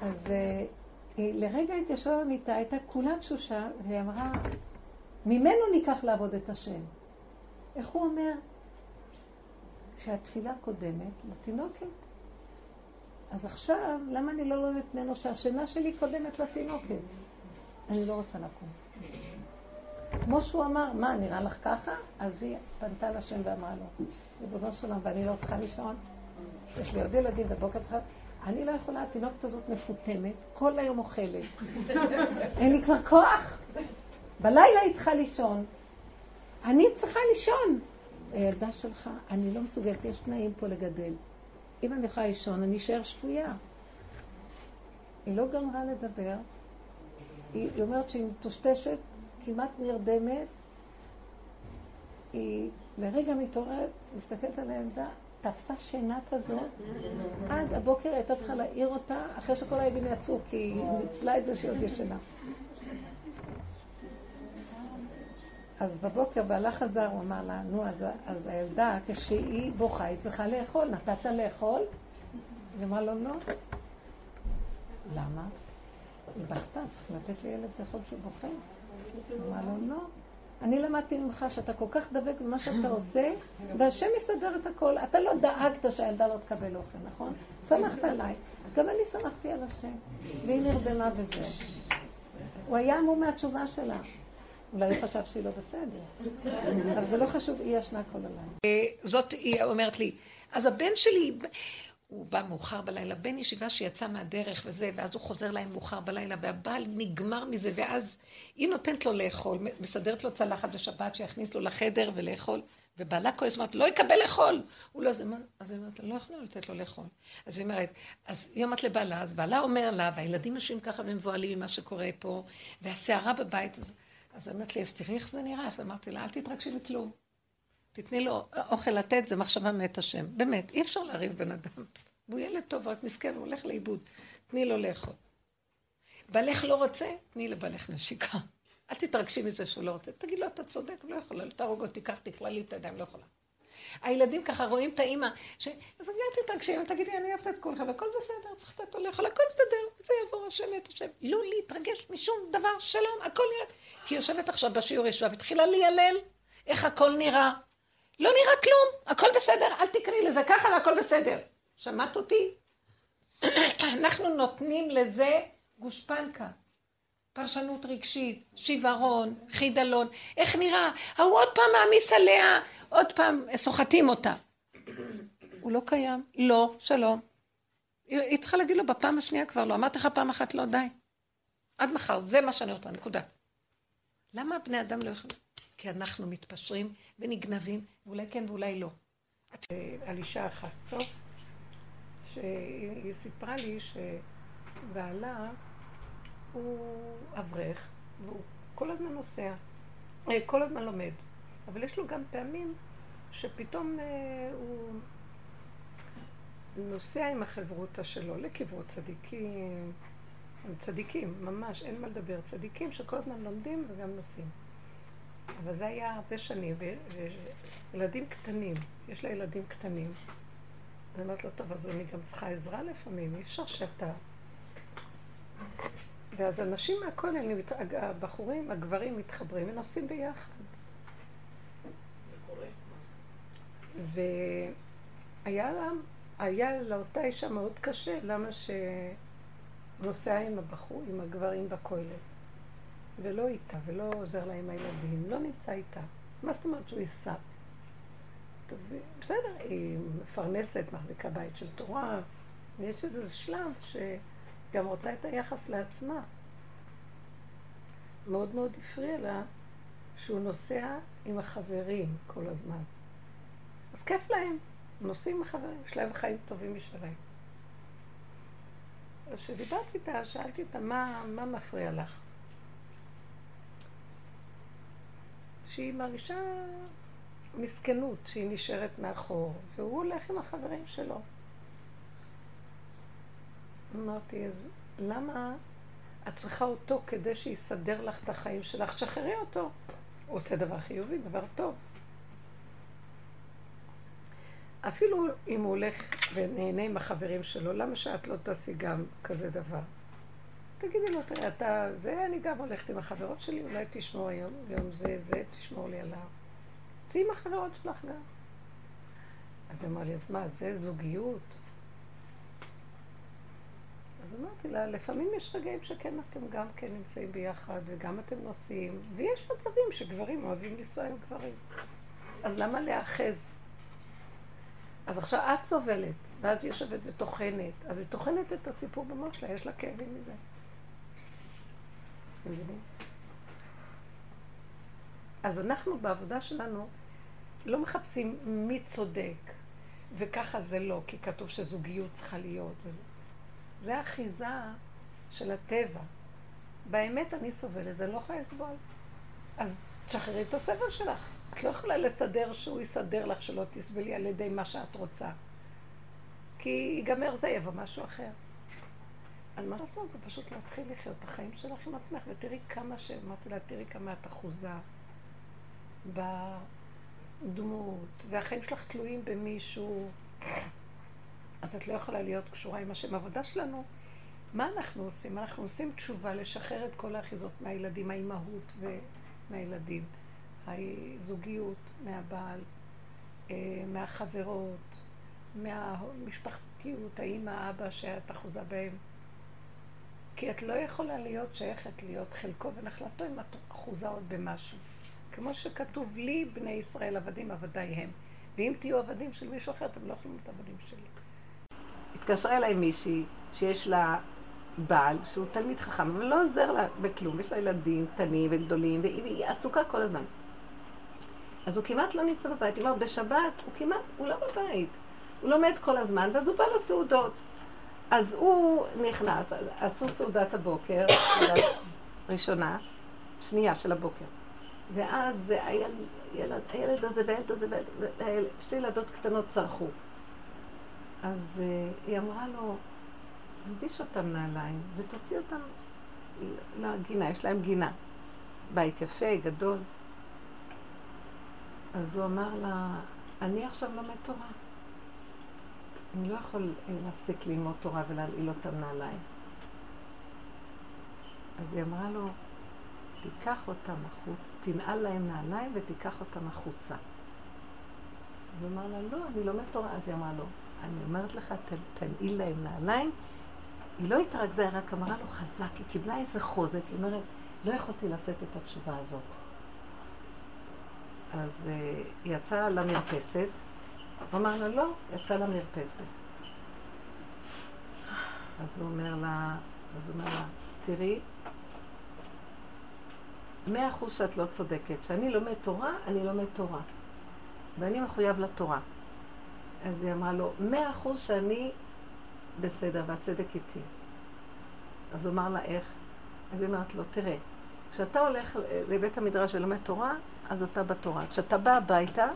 אז היא לרגע התיישבה במיטה, הייתה כולה תשושה, והיא אמרה, ממנו ניקח לעבוד את השם. איך הוא אומר? שהתפילה קודמת לתינוקת. אז עכשיו, למה אני לא לומדת ממנו שהשינה שלי קודמת לתינוקת? אני לא רוצה לקום. כמו שהוא אמר, מה, נראה לך ככה? אז היא פנתה לשם ואמרה לו, ריבונו של עולם, ואני לא צריכה לישון? יש לי עוד ילדים בבוקר צריכה... אני לא יכולה, התינוקת הזאת מפותמת, כל היום אוכלת. אין לי כבר כוח. בלילה היא צריכה לישון. אני צריכה לישון. הילדה שלך, אני לא מסוגלת, יש תנאים פה לגדל. אם אני יכולה לישון, אני אשאר שפויה. היא לא גמרה לדבר. היא, היא אומרת שהיא מטושטשת, כמעט נרדמת. היא לרגע מתעוררת, מסתכלת על הילדה, תפסה שינה כזאת, עד הבוקר הייתה צריכה להעיר אותה, אחרי שכל הילדים יצאו, כי היא ניצלה את זה שהיא עוד ישנה. אז בבוקר בעלה חזר, הוא אמר לה, נו, אז, אז הילדה, כשהיא בוכה, היא צריכה לאכול. נתת לה לאכול? היא אמרה לו, לא. למה? היא בכתה, צריך לתת לילד לאכול כשהוא בוכה. אמרה לו, לא. אני למדתי ממך שאתה כל כך דבק במה שאתה עושה, והשם יסדר את הכל. אתה לא דאגת שהילדה לא תקבל אוכל, נכון? שמחת עליי. גם אני שמחתי על השם. והיא נרדמה בזה. הוא היה אמור מהתשובה שלה. אולי הוא חשב שהיא לא בסדר. אבל זה לא חשוב, היא ישנה כל הלילה. אה, זאת, היא אומרת לי, אז הבן שלי, הוא בא מאוחר בלילה, בן ישיבה שיצא מהדרך וזה, ואז הוא חוזר להם מאוחר בלילה, והבעל נגמר מזה, ואז היא נותנת לו לאכול, מסדרת לו צלחת בשבת, שיכניס לו לחדר ולאכול, ובעלה כועס, אומרת, לא יקבל לאכול. הוא לא, אז היא אומרת, לא יכולה לתת לו לאכול. אז היא אומרת, אז היא אומרת לבעלה, אז בעלה אומר לה, והילדים יושבים ככה ומבוהלים ממה שקורה פה, והסערה בבית, אז... אז אמרת לי, אז תראי איך זה נראה. אז אמרתי לה, אל תתרגשי מכלום. תתני לו אוכל לתת, זה מחשבה מאת השם. באמת, אי אפשר להריב בן אדם. והוא ילד טוב, רק מסכן, הוא הולך לאיבוד. תני לו לאכול. בעלך לא רוצה, תני לבעלך נשיקה. אל תתרגשי מזה שהוא לא רוצה. תגיד לו, אתה צודק, לא יכולה, לא תהרוג אותי, קח, תכלה לי את הידיים, לא יכולה. הילדים ככה רואים את האימא, ש... אז אל תתרגשי, תגידי, אני אוהבת את כולכם, הכל בסדר, צריך לתת לו לאכול, הכל יסתדר, זה יעבור, השם את השם. לא להתרגש משום דבר, שלום, הכל נראה. כי היא יושבת עכשיו בשיעור ישועה והתחילה להילל איך הכל נראה. לא נראה כלום, הכל בסדר, אל תקראי לזה ככה והכל בסדר. שמעת אותי? אנחנו נותנים לזה גושפנקה. פרשנות רגשית, שיוורון, חידלון, איך נראה? ההוא עוד פעם מעמיס עליה, עוד פעם סוחטים אותה. הוא לא קיים, לא, שלום. היא צריכה להגיד לו בפעם השנייה כבר לא, אמרתי לך פעם אחת לא, די. עד מחר, זה מה שאני רוצה, נקודה. למה בני אדם לא יכולים? כי אנחנו מתפשרים ונגנבים, ואולי כן ואולי לא. על אישה אחת, טוב? שהיא סיפרה לי שבעלה הוא אברך, והוא כל הזמן נוסע, אה, כל הזמן לומד. אבל יש לו גם פעמים שפתאום אה, הוא נוסע עם החברותא שלו לקברות צדיקים. צדיקים, ממש, אין מה לדבר. צדיקים שכל הזמן לומדים וגם נוסעים. אבל זה היה הרבה שנים, וילדים קטנים, יש לה ילדים קטנים. אני אומרת לו, טוב, אז אני גם צריכה עזרה לפעמים, אי אפשר שאתה... ואז אנשים מהכולל, הבחורים, הגברים מתחברים ונוסעים ביחד. והיה לה, היה לאותה אישה מאוד קשה, למה שנוסע עם הבחור, עם הגברים בכולל, ולא איתה, ולא עוזר לה עם הילדים, לא נמצא איתה. מה זאת אומרת שהוא ייסע? בסדר, היא מפרנסת, מחזיקה בית של תורה, ויש איזה שלב שגם רוצה את היחס לעצמה. מאוד מאוד הפריע לה שהוא נוסע עם החברים כל הזמן. אז כיף להם, נוסעים עם החברים, יש להם חיים טובים משלהם. אז כשדיברתי איתה, שאלתי אותה, מה, מה מפריע לך? שהיא מרגישה מסכנות שהיא נשארת מאחור, והוא הולך עם החברים שלו. אמרתי, אז למה את צריכה אותו כדי שיסדר לך את החיים שלך? תשחררי אותו. הוא עושה דבר חיובי, דבר טוב. אפילו אם הוא הולך ונהנה עם החברים שלו, למה שאת לא תעשי גם כזה דבר? תגידי לו, תראה, אתה, זה, אני גם הולכת עם החברות שלי, אולי תשמור היום, יום זה, זה, תשמור לי עליו. תהיי עם החברות שלך גם. אז היא אמרה לי, אז מה, זה זוגיות? אז אמרתי לה, לפעמים יש רגעים שכן אתם גם כן נמצאים ביחד, וגם אתם נוסעים, ויש מצבים שגברים אוהבים לנסוע עם גברים. אז למה להאחז? אז עכשיו את סובלת, ואז היא יושבת וטוחנת. אז היא טוחנת את הסיפור במוח שלה, יש לה כאבים מזה. מבינים? אז אנחנו בעבודה שלנו לא מחפשים מי צודק, וככה זה לא, כי כתוב שזוגיות צריכה להיות. וזה. זה אחיזה של הטבע. באמת אני סובלת, אני לא יכולה לסבול. אז תשחררי את הסבל שלך. את לא יכולה לסדר שהוא יסדר לך שלא תסבלי על ידי מה שאת רוצה. כי ייגמר זה, יבוא משהו אחר. אז מה לעשות? זה פשוט להתחיל לחיות את החיים שלך עם עצמך, ותראי כמה ש... אמרתי לה, תראי כמה את אחוזה בדמות, והחיים שלך תלויים במישהו. אז את לא יכולה להיות קשורה עם השם. העבודה שלנו, מה אנחנו עושים? אנחנו עושים תשובה לשחרר את כל האחיזות מהילדים, האימהות ומהילדים, הזוגיות, מהבעל, אה, מהחברות, מהמשפחתיות, האימא, האבא שאת אחוזה בהם. כי את לא יכולה להיות שייכת להיות חלקו ונחלתו אם את אחוזה עוד במשהו. כמו שכתוב לי, בני ישראל עבדים, עבדיי הם. ואם תהיו עבדים של מישהו אחר, אתם לא יכולים להיות עבדים שלי. התקשרה אליי מישהי שיש לה בעל שהוא תלמיד חכם, אבל לא עוזר לה בכלום. יש לה ילדים קטנים וגדולים, והיא עסוקה כל הזמן. אז הוא כמעט לא נמצא בבית. היא אומרת, בשבת הוא כמעט, הוא לא בבית. הוא לומד כל הזמן, ואז הוא בא לסעודות. אז הוא נכנס, עשו סעודת הבוקר, ראשונה, שנייה של הבוקר. ואז הילד, הילד, הילד הזה והילד הזה, שתי ילדות קטנות צרחו. אז uh, היא אמרה לו, תלביש אותם נעליים ותוציא אותם לגינה, יש להם גינה. בית יפה, גדול. אז הוא אמר לה, אני עכשיו לומד תורה. אני לא יכול להפסיק ללמוד תורה ולהלעיל אותם נעליים. אז היא אמרה לו, תיקח אותם החוץ, תנעל להם נעליים ותיקח אותם החוצה. אז הוא אמר לה, לא, אני לומד תורה. אז היא אמרה לו, אני אומרת לך, תנעיל להם נעליים. היא לא התרכזה, היא רק אמרה לו חזק, היא קיבלה איזה חוזק, היא אומרת, לא יכולתי לשאת את התשובה הזאת. אז היא יצאה למרפסת, הוא אמר לה, לא, יצאה למרפסת. אז הוא אומר לה, אז הוא אומר לה, תראי, מאה אחוז שאת לא צודקת. כשאני לומד תורה, אני לומד תורה. ואני מחויב לתורה. אז היא אמרה לו, מאה אחוז שאני בסדר והצדק איתי. אז הוא אמר לה, איך? אז היא אומרת לו, תראה, כשאתה הולך לבית המדרש ולומד תורה, אז אתה בתורה. כשאתה בא הביתה,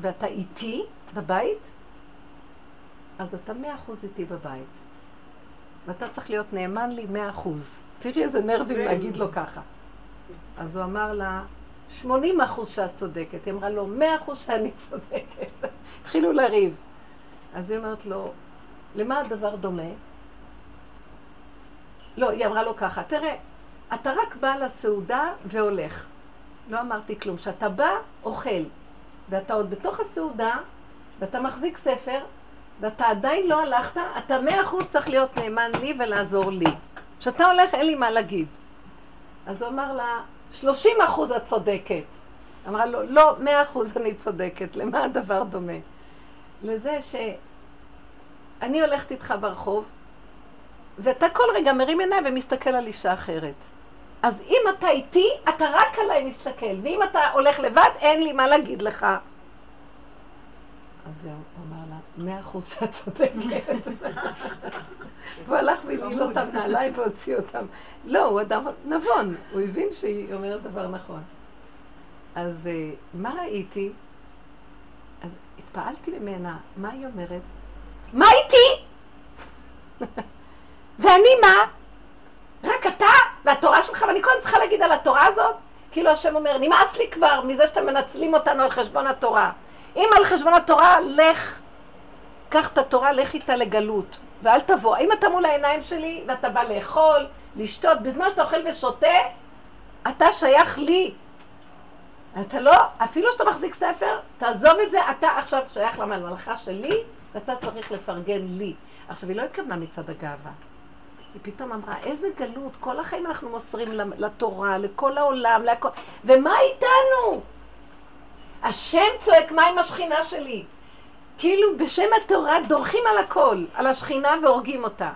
ואתה איתי בבית, אז אתה מאה אחוז איתי בבית. ואתה צריך להיות נאמן לי מאה אחוז. תראי איזה נרבים להגיד לו ככה. אז הוא אמר לה, 80 אחוז שאת צודקת. היא אמרה לו, 100 אחוז שאני צודקת. התחילו לריב. אז היא אומרת לו, למה הדבר דומה? לא, היא אמרה לו ככה, תראה, אתה רק בא לסעודה והולך. לא אמרתי כלום. כשאתה בא, אוכל, ואתה עוד בתוך הסעודה, ואתה מחזיק ספר, ואתה עדיין לא הלכת, אתה מאה אחוז צריך להיות נאמן לי ולעזור לי. כשאתה הולך, אין לי מה להגיד. אז הוא אמר לה, שלושים אחוז את צודקת. אמרה לו, לא, מאה אחוז אני צודקת. למה הדבר דומה? לזה שאני הולכת איתך ברחוב, ואתה כל רגע מרים עיניי ומסתכל על אישה אחרת. אז אם אתה איתי, אתה רק עליי מסתכל, ואם אתה הולך לבד, אין לי מה להגיד לך. אז זהו, הוא אמר לה, מאה אחוז שאת צודקת. והוא הלך והבהיל אותם נעליים והוציא אותם. לא, הוא אדם נבון, הוא הבין שהיא אומרת דבר נכון. אז אה, מה ראיתי? אז התפעלתי ממנה, מה היא אומרת? מה איתי? ואני מה? רק אתה והתורה שלך, ואני קודם צריכה להגיד על התורה הזאת? כאילו השם אומר, נמאס לי כבר מזה שאתם מנצלים אותנו על חשבון התורה. אם על חשבון התורה, לך, קח את התורה, לך איתה לגלות, ואל תבוא. אם אתה מול העיניים שלי ואתה בא לאכול, לשתות, בזמן שאתה אוכל ושותה, אתה שייך לי. אתה לא, אפילו שאתה מחזיק ספר, תעזוב את זה, אתה עכשיו שייך למלאכה שלי, ואתה צריך לפרגן לי. עכשיו, היא לא התכוונה מצד הגאווה. היא פתאום אמרה, איזה גלות, כל החיים אנחנו מוסרים לתורה, לכל העולם, לכל... ומה איתנו? השם צועק, מה עם השכינה שלי? כאילו בשם התורה דורכים על הכל, על השכינה והורגים אותה.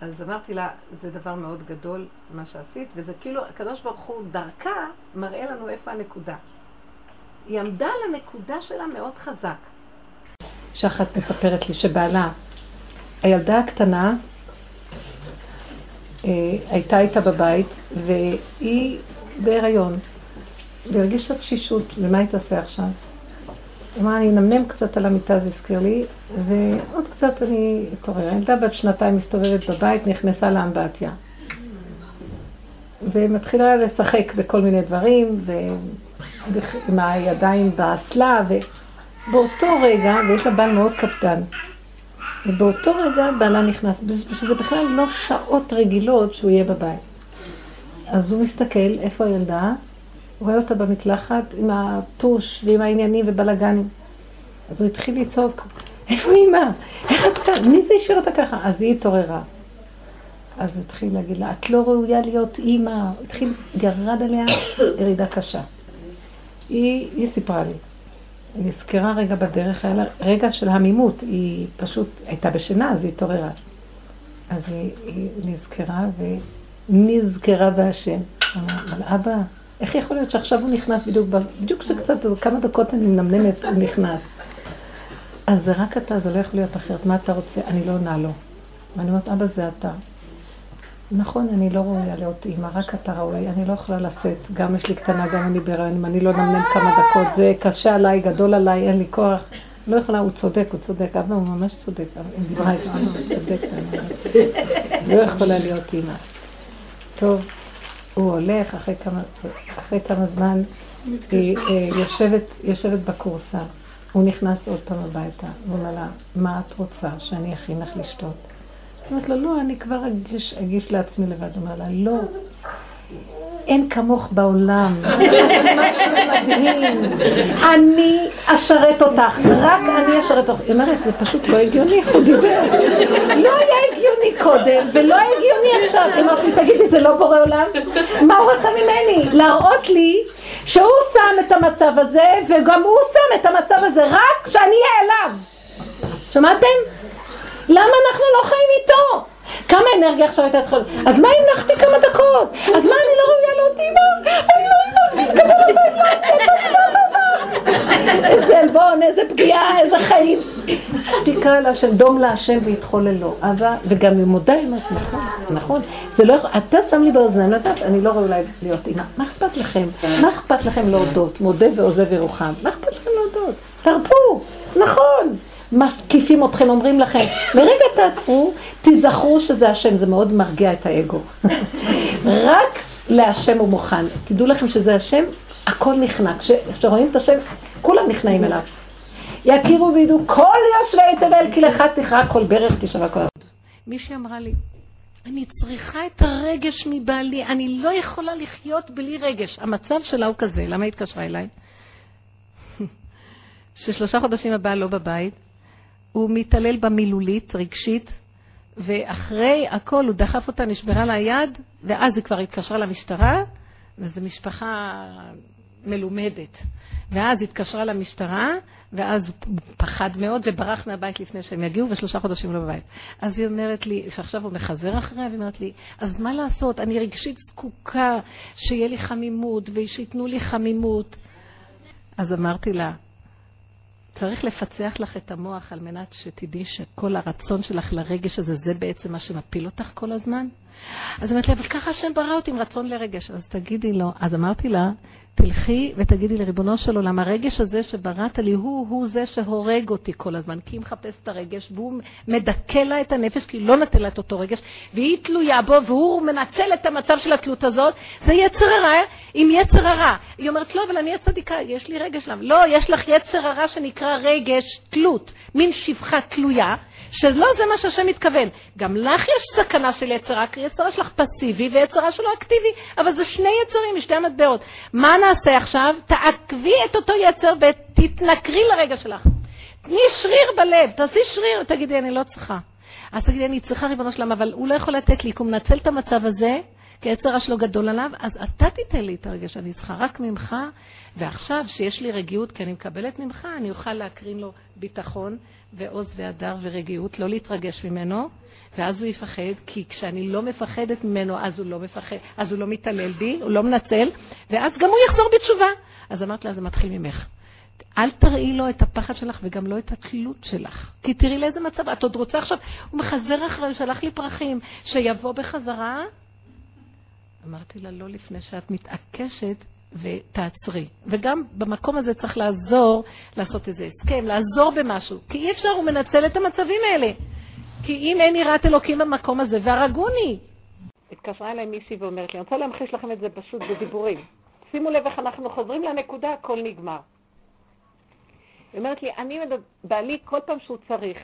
אז אמרתי לה, זה דבר מאוד גדול מה שעשית, וזה כאילו, הקדוש ברוך הוא דרכה מראה לנו איפה הנקודה. היא עמדה על הנקודה שלה מאוד חזק. שאחת מספרת לי שבעלה, הילדה הקטנה הייתה איתה בבית, והיא בהיריון, והרגישה תשישות, ומה היא תעשה עכשיו? אמרה, אני אנמנם קצת על המיטה, זה הזכיר לי, ועוד קצת אני אתעורר. הילדה בת שנתיים מסתובבת בבית, נכנסה לאמבטיה. ומתחילה לשחק בכל מיני דברים, ועם הידיים באסלה, ובאותו רגע, ויש לה בעל מאוד קפדן, ובאותו רגע בעלה נכנס, שזה בכלל לא שעות רגילות שהוא יהיה בבית. אז הוא מסתכל, איפה הילדה? הוא רואה אותה במקלחת עם הטוש ועם העניינים ובלאגנים. אז הוא התחיל לצעוק, איפה אימא? איך את כאן? מי זה השאיר אותה ככה? אז היא התעוררה. אז הוא התחיל להגיד לה, את לא ראויה להיות אימא. הוא התחיל, ירד עליה ירידה קשה. היא, היא סיפרה לי. היא נזכרה רגע בדרך, היה לה רגע של עמימות, היא פשוט הייתה בשינה, אז היא התעוררה. אז היא, היא נזכרה ונזכרה בהשם. אבל אבא, איך יכול להיות שעכשיו הוא נכנס בדיוק, בדיוק כשקצת, כמה דקות אני מנמנמת, הוא נכנס. אז זה רק אתה, זה לא יכול להיות אחרת. מה אתה רוצה? אני לא עונה לו. ואני אומרת, אבא, זה אתה. נכון, אני לא ראויה להיות אימא, רק אתה ראוי, אני לא יכולה לשאת, גם יש לי קטנה, גם אני בהיריון, אם אני לא נמנם כמה דקות, זה קשה עליי, גדול עליי, אין לי כוח. לא יכולה, הוא צודק, הוא צודק, אבא הוא ממש צודק, היא דיברה איתו, הוא צודק, לא יכולה להיות אימא. טוב, הוא הולך, אחרי כמה, זמן היא אה, יושבת, בכורסה, הוא נכנס עוד פעם הביתה, הוא אומר לה, מה את רוצה, שאני אכין לך לשתות? אומרת לו, לא, אני כבר אגיש, אגיש לעצמי לבד. אומר לה, לא, אין כמוך בעולם, אני אשרת אותך, רק אני אשרת אותך. היא אומרת, זה פשוט לא הגיוני הוא דיבר. לא היה הגיוני קודם, ולא היה הגיוני עכשיו. היא אמרת לי, תגידי, זה לא בורא עולם? מה הוא רצה ממני? להראות לי שהוא שם את המצב הזה, וגם הוא שם את המצב הזה, רק שאני אהיה אליו. שמעתם? למה אנחנו לא חיים איתו? כמה אנרגיה עכשיו הייתה צריכה... אז מה אם נחתי כמה דקות? אז מה, אני לא ראויה להיות אימא? אני לא אימא, אז גדל אותי, איזה עלבון, איזה פגיעה, איזה חיים. שתיקה לה של דום להשם ויתחוללו. אבא, וגם היא מודה, היא אומרת, נכון, נכון. זה לא יכול, אתה שם לי באוזניים לדעת, אני לא ראויה להיות אימא. מה אכפת לכם? מה אכפת לכם להודות? מודה ועוזב ירוחם. מה אכפת לכם להודות? תרפו, נכון. משקיפים אתכם, אומרים לכם, לרגע תעצרו, תיזכרו שזה השם, זה מאוד מרגיע את האגו. רק להשם הוא מוכן. תדעו לכם שזה השם, הכל נכנע. כשרואים את השם, כולם נכנעים אליו. יכירו וידעו כל יושבי תבל, כי לך תכרע כל ברך תשמע כל... מישהי אמרה לי, אני צריכה את הרגש מבעלי, אני לא יכולה לחיות בלי רגש. המצב שלה הוא כזה, למה היא התקשרה אליי? ששלושה חודשים הבעל לא בבית, הוא מתעלל בה מילולית, רגשית, ואחרי הכל הוא דחף אותה, נשברה לה היד, ואז היא כבר התקשרה למשטרה, וזו משפחה מלומדת. ואז התקשרה למשטרה, ואז הוא פחד מאוד וברח מהבית לפני שהם יגיעו, ושלושה חודשים לא בבית. אז היא אומרת לי, שעכשיו הוא מחזר אחריה, והיא אומרת לי, אז מה לעשות, אני רגשית זקוקה שיהיה לי חמימות, ושייתנו לי חמימות. אז אמרתי לה, צריך לפצח לך את המוח על מנת שתדעי שכל הרצון שלך לרגש הזה, זה בעצם מה שמפיל אותך כל הזמן? אז היא אומרת לי, אבל ככה השם ברא אותי עם רצון לרגש. אז תגידי לו, אז אמרתי לה, תלכי ותגידי לריבונו של עולם, הרגש הזה שבראת לי, הוא, הוא זה שהורג אותי כל הזמן, כי היא מחפשת את הרגש, והוא מדכא לה את הנפש, כי היא לא נתן לה את אותו רגש, והיא תלויה בו, והוא מנצל את המצב של התלות הזאת, זה יצר הרע עם יצר הרע. היא אומרת, לא, אבל אני הצדיקה, יש לי רגש למה? לא, יש לך יצר הרע שנקרא רגש תלות, מין שפחה תלויה, שלא זה מה שהשם מתכוון. גם לך יש סכנה של יצרה, כי יצרה שלך פסיבי ויצרה שלו אקטיבי, אבל זה שני יצרים משתי המטבעות. מה נעשה עכשיו? תעקבי את אותו יצר ותתנכרי לרגע שלך. תני שריר בלב, תעשי שריר, תגידי, אני לא צריכה. אז תגידי, אני צריכה ריבונו שלם, אבל הוא לא יכול לתת לי, כי הוא מנצל את המצב הזה, כי היצר שלו גדול עליו, אז אתה תיתן לי את הרגע שאני צריכה רק ממך, ועכשיו שיש לי רגיעות, כי אני מקבלת ממך, אני אוכל להקרין לו ביטחון ועוז והדר ורגיעות, לא להתרגש ממנו, ואז הוא יפחד, כי כשאני לא מפחדת ממנו, אז הוא לא מפחד, אז הוא לא מתעלל בי, הוא לא מנצל, ואז גם הוא יחזור בתשובה. אז אמרת לה, זה מתחיל ממך. אל תראי לו את הפחד שלך וגם לא את התלות שלך. כי תראי לאיזה מצב, את עוד רוצה עכשיו, הוא מחזר אחרי, הוא שלח לי פרחים, שיבוא בחזרה. אמרתי לה, לא לפני שאת מתעקשת ותעצרי. וגם במקום הזה צריך לעזור, לעשות איזה הסכם, לעזור במשהו. כי אי אפשר, הוא מנצל את המצבים האלה. כי אם אין יראת אלוקים במקום הזה, והרגוני. התקשרה אליי מישהי ואומרת לי, אני רוצה להמחיש לכם את זה פשוט בדיבורים. שימו לב איך אנחנו חוזרים לנקודה, הכל נגמר. היא אומרת לי, אני, בעלי, כל פעם שהוא צריך,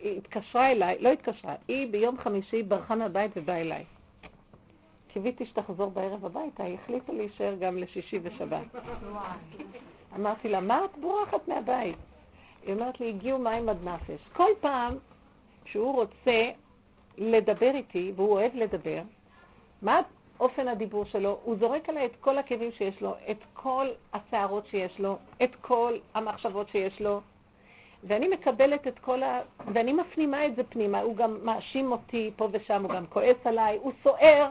היא התקשרה אליי, לא התקשרה, היא ביום חמישי ברחה מהבית ובאה אליי. קיוויתי שתחזור בערב הביתה, היא החליטה להישאר גם לשישי ושבת. אמרתי לה, מה את בורחת מהבית? היא אומרת לי, הגיעו מים עד נפש. כל פעם שהוא רוצה לדבר איתי, והוא אוהב לדבר, מה אופן הדיבור שלו? הוא זורק עליי את כל הכאבים שיש לו, את כל הסערות שיש לו, את כל המחשבות שיש לו, ואני מקבלת את כל ה... ואני מפנימה את זה פנימה. הוא גם מאשים אותי פה ושם, הוא גם כועס עליי, הוא סוער.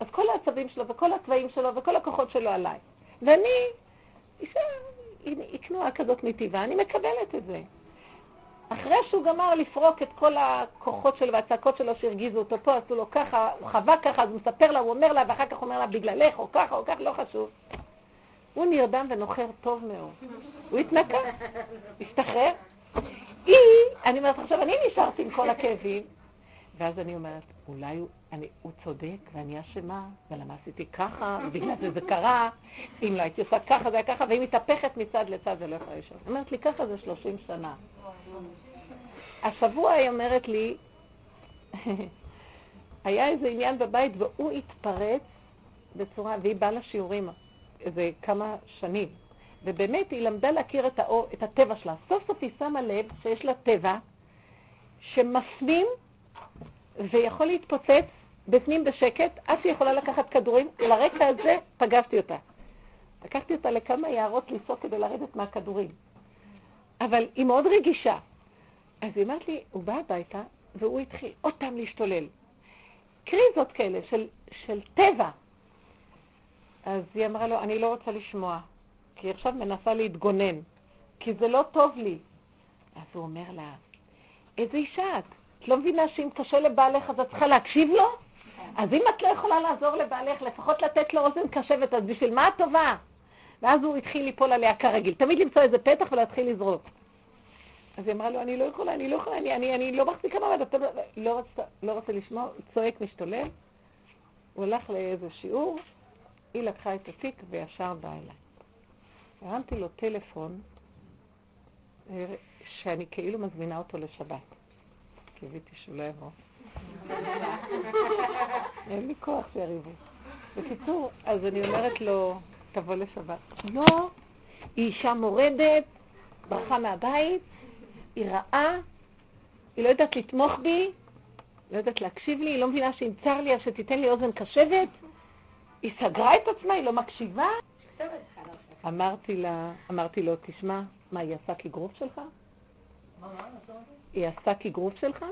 אז כל העצבים שלו וכל התוואים שלו וכל הכוחות שלו עליי. ואני, אישה, היא כנועה כזאת מטבעה, אני מקבלת את זה. אחרי שהוא גמר לפרוק את כל הכוחות שלו והצעקות שלו שהרגיזו אותו פה, עשו לו ככה, הוא חווה ככה, אז הוא מספר לה, הוא אומר לה, ואחר כך אומר לה, בגללך, או ככה, או ככה, לא חשוב. הוא נרדם ונוחר טוב מאוד. הוא התנקה, השתחרר. היא, אני אומרת עכשיו, אני נשארתי עם כל הכאבים, ואז אני אומרת, אולי הוא, אני, הוא צודק ואני אשמה, ולמה עשיתי ככה, בגלל זה זה קרה, אם לא הייתי עושה ככה זה היה ככה, והיא מתהפכת מצד לצד ולא יכולה לשאול. היא אומרת לי, ככה זה 30 שנה. השבוע היא אומרת לי, היה איזה עניין בבית והוא התפרץ בצורה, והיא באה לשיעורים איזה כמה שנים, ובאמת היא למדה להכיר את, האור, את הטבע שלה. סוף סוף היא שמה לב שיש לה טבע שמפנים ויכול להתפוצץ בפנים בשקט, עד שהיא יכולה לקחת כדורים. לרקע הזה פגשתי אותה. לקחתי אותה לכמה יערות לנסוע כדי לרדת מהכדורים. אבל היא מאוד רגישה. אז היא אמרת לי, הוא בא הביתה, והוא התחיל עוד פעם להשתולל. קריזות כאלה של, של טבע. אז היא אמרה לו, אני לא רוצה לשמוע, כי היא עכשיו מנסה להתגונן, כי זה לא טוב לי. אז הוא אומר לה, איזה אישה את? את לא מבינה שאם קשה לבעלך אז את צריכה להקשיב לו? אז אם את לא יכולה לעזור לבעלך, לפחות לתת לו אוזן קשבת, אז בשביל מה הטובה? ואז הוא התחיל ליפול עליה כרגיל. תמיד למצוא איזה פתח ולהתחיל לזרוק. אז היא אמרה לו, אני לא יכולה, אני לא יכולה, אני, אני, אני לא מחזיקה מעמד, אתה לא, לא, רוצה, לא לשמוע, צועק, משתולל. הוא הלך לאיזה שיעור, היא לקחה את התיק וישר באה אליי. הרמתי לו טלפון אה, שאני כאילו מזמינה אותו לשבת. קיוויתי שהוא לא יבוא. אין לי כוח שיריבו. בקיצור, אז אני אומרת לו, תבוא לשבת. לא, היא אישה מורדת, ברחה מהבית, היא רעה, היא לא יודעת לתמוך בי, לא יודעת להקשיב לי, היא לא מבינה שאם צר לי אז שתיתן לי אוזן קשבת, היא סגרה את עצמה, היא לא מקשיבה. אמרתי לה, אמרתי לו, תשמע, מה, היא עשה כגרוף שלך? היא עשה כגרוף שלך?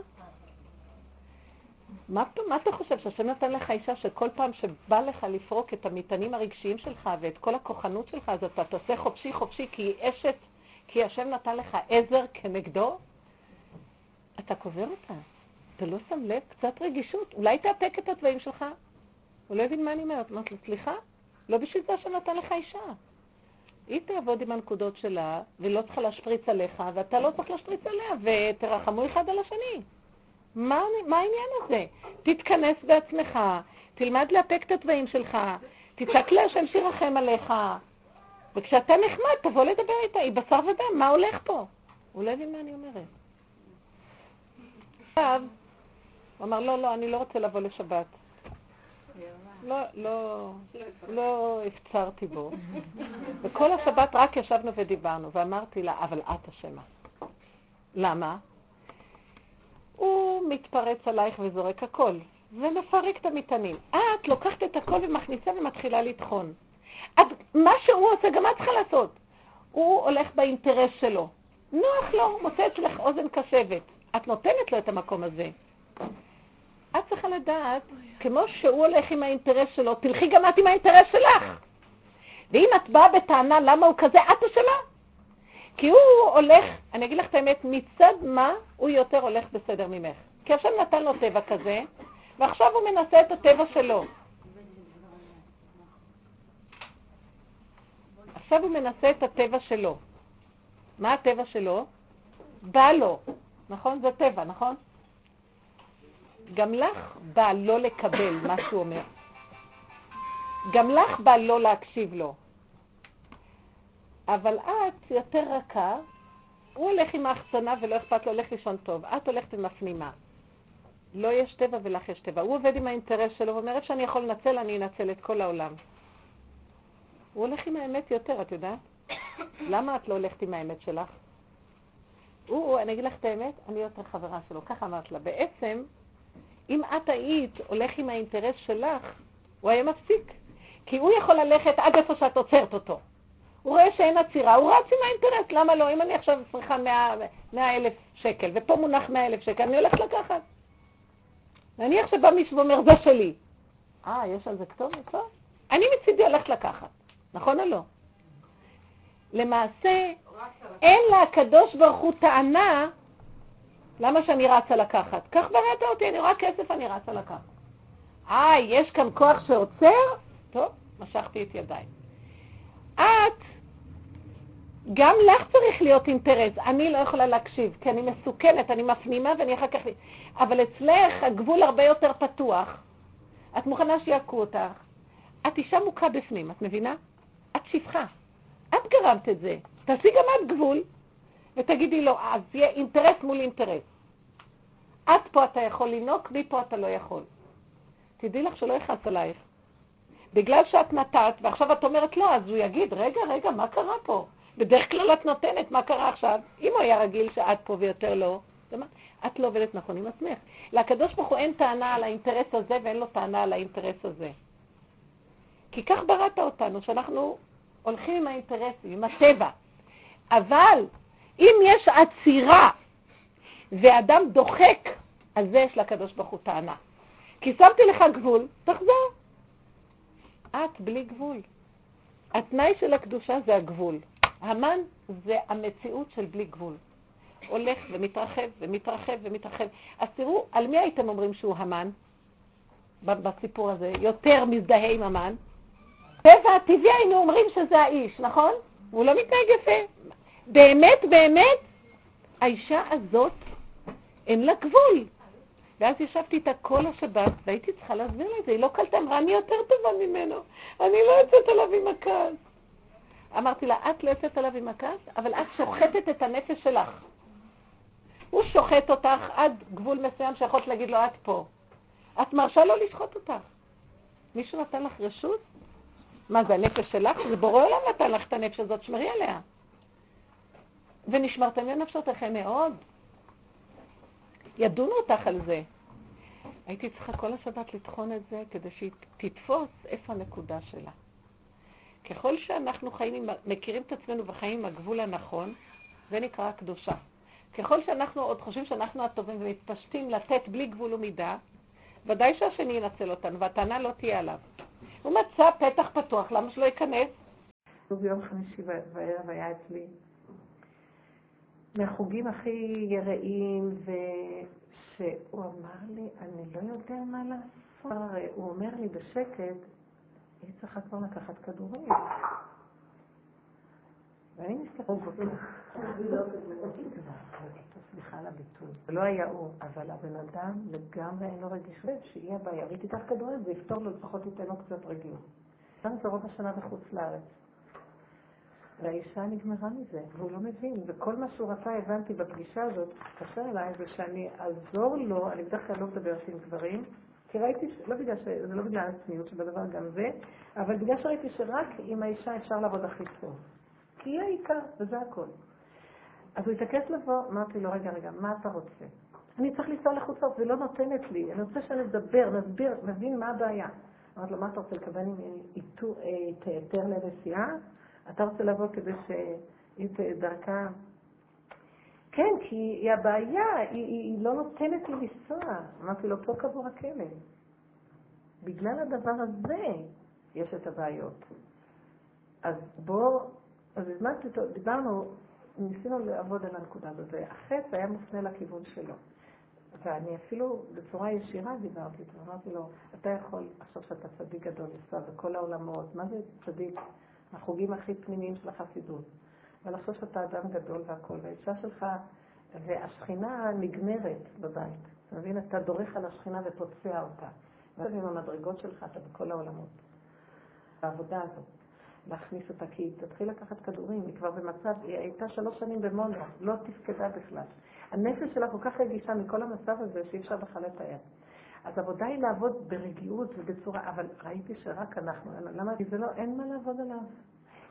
מה, מה אתה חושב, שהשם נתן לך אישה שכל פעם שבא לך לפרוק את המטענים הרגשיים שלך ואת כל הכוחנות שלך, אז אתה תעשה חופשי חופשי כי היא אשת, כי השם נתן לך עזר כנגדו? אתה קובר אותה. אתה לא שם לב? קצת רגישות. אולי תאפק את הדברים שלך? הוא לא הבין מה אני אומרת. אמרתי לו, סליחה? לא בשביל זה השם נתן לך אישה. היא תעבוד עם הנקודות שלה, ולא צריכה להשפריץ עליך, ואתה לא צריך להשפריץ עליה, ותרחמו אחד על השני. מה, מה העניין הזה? תתכנס בעצמך, תלמד לאפק את הדברים שלך, תצעק להשם שירחם עליך, וכשאתה נחמד, תבוא לדבר איתה, היא בשר ודם, מה הולך פה? הוא לא הבין מה אני אומרת. עכשיו, הוא אמר, לא, לא, אני לא רוצה לבוא לשבת. לא, לא, לא הפצרתי בו. וכל השבת רק ישבנו ודיברנו, ואמרתי לה, אבל את אשמה. למה? הוא מתפרץ עלייך וזורק הכל, ומפרק את המטענים. את לוקחת את הכל ומכניסה ומתחילה לטחון. את, מה שהוא עושה, גם את צריכה לעשות. הוא הולך באינטרס שלו. נוח לו, מוצא אצלך אוזן קשבת. את נותנת לו את המקום הזה. את צריכה לדעת, כמו שהוא הולך עם האינטרס שלו, תלכי גם את עם האינטרס שלך. ואם את באה בטענה למה הוא כזה, את אשמה. כי הוא הולך, אני אגיד לך את האמת, מצד מה הוא יותר הולך בסדר ממך. כי השם נתן לו טבע כזה, ועכשיו הוא מנסה את הטבע שלו. עכשיו הוא מנסה את הטבע שלו. מה הטבע שלו? בא לו, נכון? זה טבע, נכון? גם לך בא לא לקבל מה שהוא אומר. גם לך בא לא להקשיב לו. אבל את יותר רכה, הוא הולך עם ההחצנה ולא אכפת לו, הולך לישון טוב. את הולכת ומפנימה. לא יש טבע ולך יש טבע. הוא עובד עם האינטרס שלו ואומר, איפה שאני יכול לנצל, אני אנצל את כל העולם. הוא הולך עם האמת יותר, את יודעת? למה את לא הולכת עם האמת שלך? הוא, אני אגיד לך את האמת, אני יותר חברה שלו. ככה אמרת לה. בעצם, אם את היית הולך עם האינטרס שלך, הוא היה מפסיק. כי הוא יכול ללכת עד איפה שאת עוצרת אותו. הוא רואה שאין עצירה, הוא רץ עם האינטרס, למה לא? אם אני עכשיו צריכה 100 אלף שקל, ופה מונח 100 אלף שקל, אני הולכת לקחת. נניח שבא מישהו ואומר, זה שלי. אה, יש על זה כתובת? לא. אני מצידי הולכת לקחת, נכון או לא? למעשה, אין לקדוש ברוך הוא טענה למה שאני רצה לקחת. כך בראת אותי, אני רואה כסף, אני רצה לקחת. אה, יש כאן כוח שעוצר? טוב, משכתי את ידיי. את גם לך צריך להיות אינטרס. אני לא יכולה להקשיב, כי אני מסוכנת, אני מפנימה ואני אחר כך... אבל אצלך הגבול הרבה יותר פתוח. את מוכנה שיעקו אותך. את אישה מוכה בפנים, את מבינה? את שפחה. את גרמת את זה. תעשי גם את גבול, ותגידי לו, אז יהיה אינטרס מול אינטרס. את פה אתה יכול לנהוג, מפה אתה לא יכול. תדעי לך שלא יכעס עלייך. בגלל שאת נתת, ועכשיו את אומרת לא, אז הוא יגיד, רגע, רגע, מה קרה פה? בדרך כלל את נותנת, מה קרה עכשיו? אם הוא היה רגיל שאת פה ויותר לא, את לא עובדת נכון עם עצמך. לקדוש ברוך הוא אין טענה על האינטרס הזה ואין לו טענה על האינטרס הזה. כי כך בראת אותנו, שאנחנו הולכים עם האינטרסים, עם הטבע. אבל אם יש עצירה ואדם דוחק, על זה יש לקדוש ברוך הוא טענה. כי שמתי לך גבול, תחזור. את בלי גבול. התנאי של הקדושה זה הגבול. המן זה המציאות של בלי גבול. הולך ומתרחב ומתרחב ומתרחב. אז תראו, על מי הייתם אומרים שהוא המן בסיפור הזה? יותר מזדהה עם המן? טבע הטבעי היינו אומרים שזה האיש, נכון? הוא לא מתנהג יפה. באמת, באמת, האישה הזאת, אין לה גבול. ואז ישבתי איתה כל השבת, והייתי צריכה להסביר לה את זה. היא לא קלטה, אמרה, אני יותר טובה ממנו, אני לא יוצאת עליו עם הכעס. אמרתי לה, את לא יוצאת עליו עם הכעס, אבל את שוחטת את הנפש שלך. הוא שוחט אותך עד גבול מסוים שיכולת להגיד לו, את פה. את מרשה לו לשחוט אותך. מישהו נתן לך רשות? מה, זה הנפש שלך? זה בורא עולם נתן לך את הנפש הזאת, שמרי עליה. ונשמרתם לנפשותיכם מאוד. ידונו אותך על זה. הייתי צריכה כל השבת לטחון את זה כדי שהיא תתפוס איפה הנקודה שלה. ככל שאנחנו חיים, מכירים את עצמנו וחיים עם הגבול הנכון, זה נקרא קדושה. ככל שאנחנו עוד חושבים שאנחנו הטובים ומתפשטים לתת בלי גבול ומידה, ודאי שהשני ינצל אותנו, והטענה לא תהיה עליו. הוא מצא פתח פתוח, למה שלא ייכנס? ביום חמישי בערב היה אצלי מהחוגים הכי יראים, ושהוא אמר לי, אני לא יודע מה לעשות. הוא אומר לי בשקט, היא צריכה כבר לקחת כדורים. ואני מסתכלת, סליחה על הביטוי, זה לא היה הוא, אבל הבן אדם לגמרי אין לו רגישות, שיהיה הבעיה, והיא תיקח כדורים, זה יפתור לו, לפחות ייתן לו קצת רגילות. כאן זה רוב השנה בחוץ לארץ. והאישה נגמרה מזה, והוא לא מבין, וכל מה שהוא רצה, הבנתי בפגישה הזאת, התקשר אליי, זה שאני אעזור לו, אני בדרך כלל לא מדברת עם גברים, כי ראיתי, לא בגלל ש... זה לא בגלל הצניעות שבדבר גם זה, אבל בגלל שראיתי שרק עם האישה אפשר לעבוד הכי טוב. כי היא העיקר, וזה הכל. אז הוא התעקש לבוא, אמרתי לו, רגע, רגע, מה אתה רוצה? אני צריך לנסוע לחוץ והיא לא נותנת לי, אני רוצה שנדבר, נסביר, נבין מה הבעיה. אמרתי לו, מה אתה רוצה לקבל ממני היתר לנסיעה? אתה רוצה לבוא כדי שהיא דרכה... כן, כי הבעיה, היא, היא, היא לא נותנת לי לנסוע. אמרתי לו, פה קבור הכלב. בגלל הדבר הזה יש את הבעיות. אז בוא, אז הזמנתי אותו, דיברנו, ניסינו לעבוד על הנקודה הזאת, והחץ היה מופנה לכיוון שלו. ואני אפילו בצורה ישירה דיברתי איתו, אמרתי לו, אתה יכול, עכשיו שאתה צדיק גדול, לנסוע בכל העולמות, מה זה צדיק? החוגים הכי פנימיים של החסידות. ולחשוב שאתה אדם גדול והכול, והאישה שלך, והשכינה נגמרת בבית. אתה מבין? אתה דורך על השכינה ופוצע אותה. ואז עם המדרגות שלך אתה בכל העולמות. העבודה הזאת, להכניס אותה, כי היא תתחיל לקחת כדורים, היא כבר במצב, היא הייתה שלוש שנים במונו, לא תפקדה בכלל. הנפש שלה כל כך רגישה מכל המצב הזה שאי אפשר בכלל לתאר. אז עבודה היא לעבוד ברגיעות ובצורה, אבל ראיתי שרק אנחנו, למה? כי זה לא, אין מה לעבוד עליו.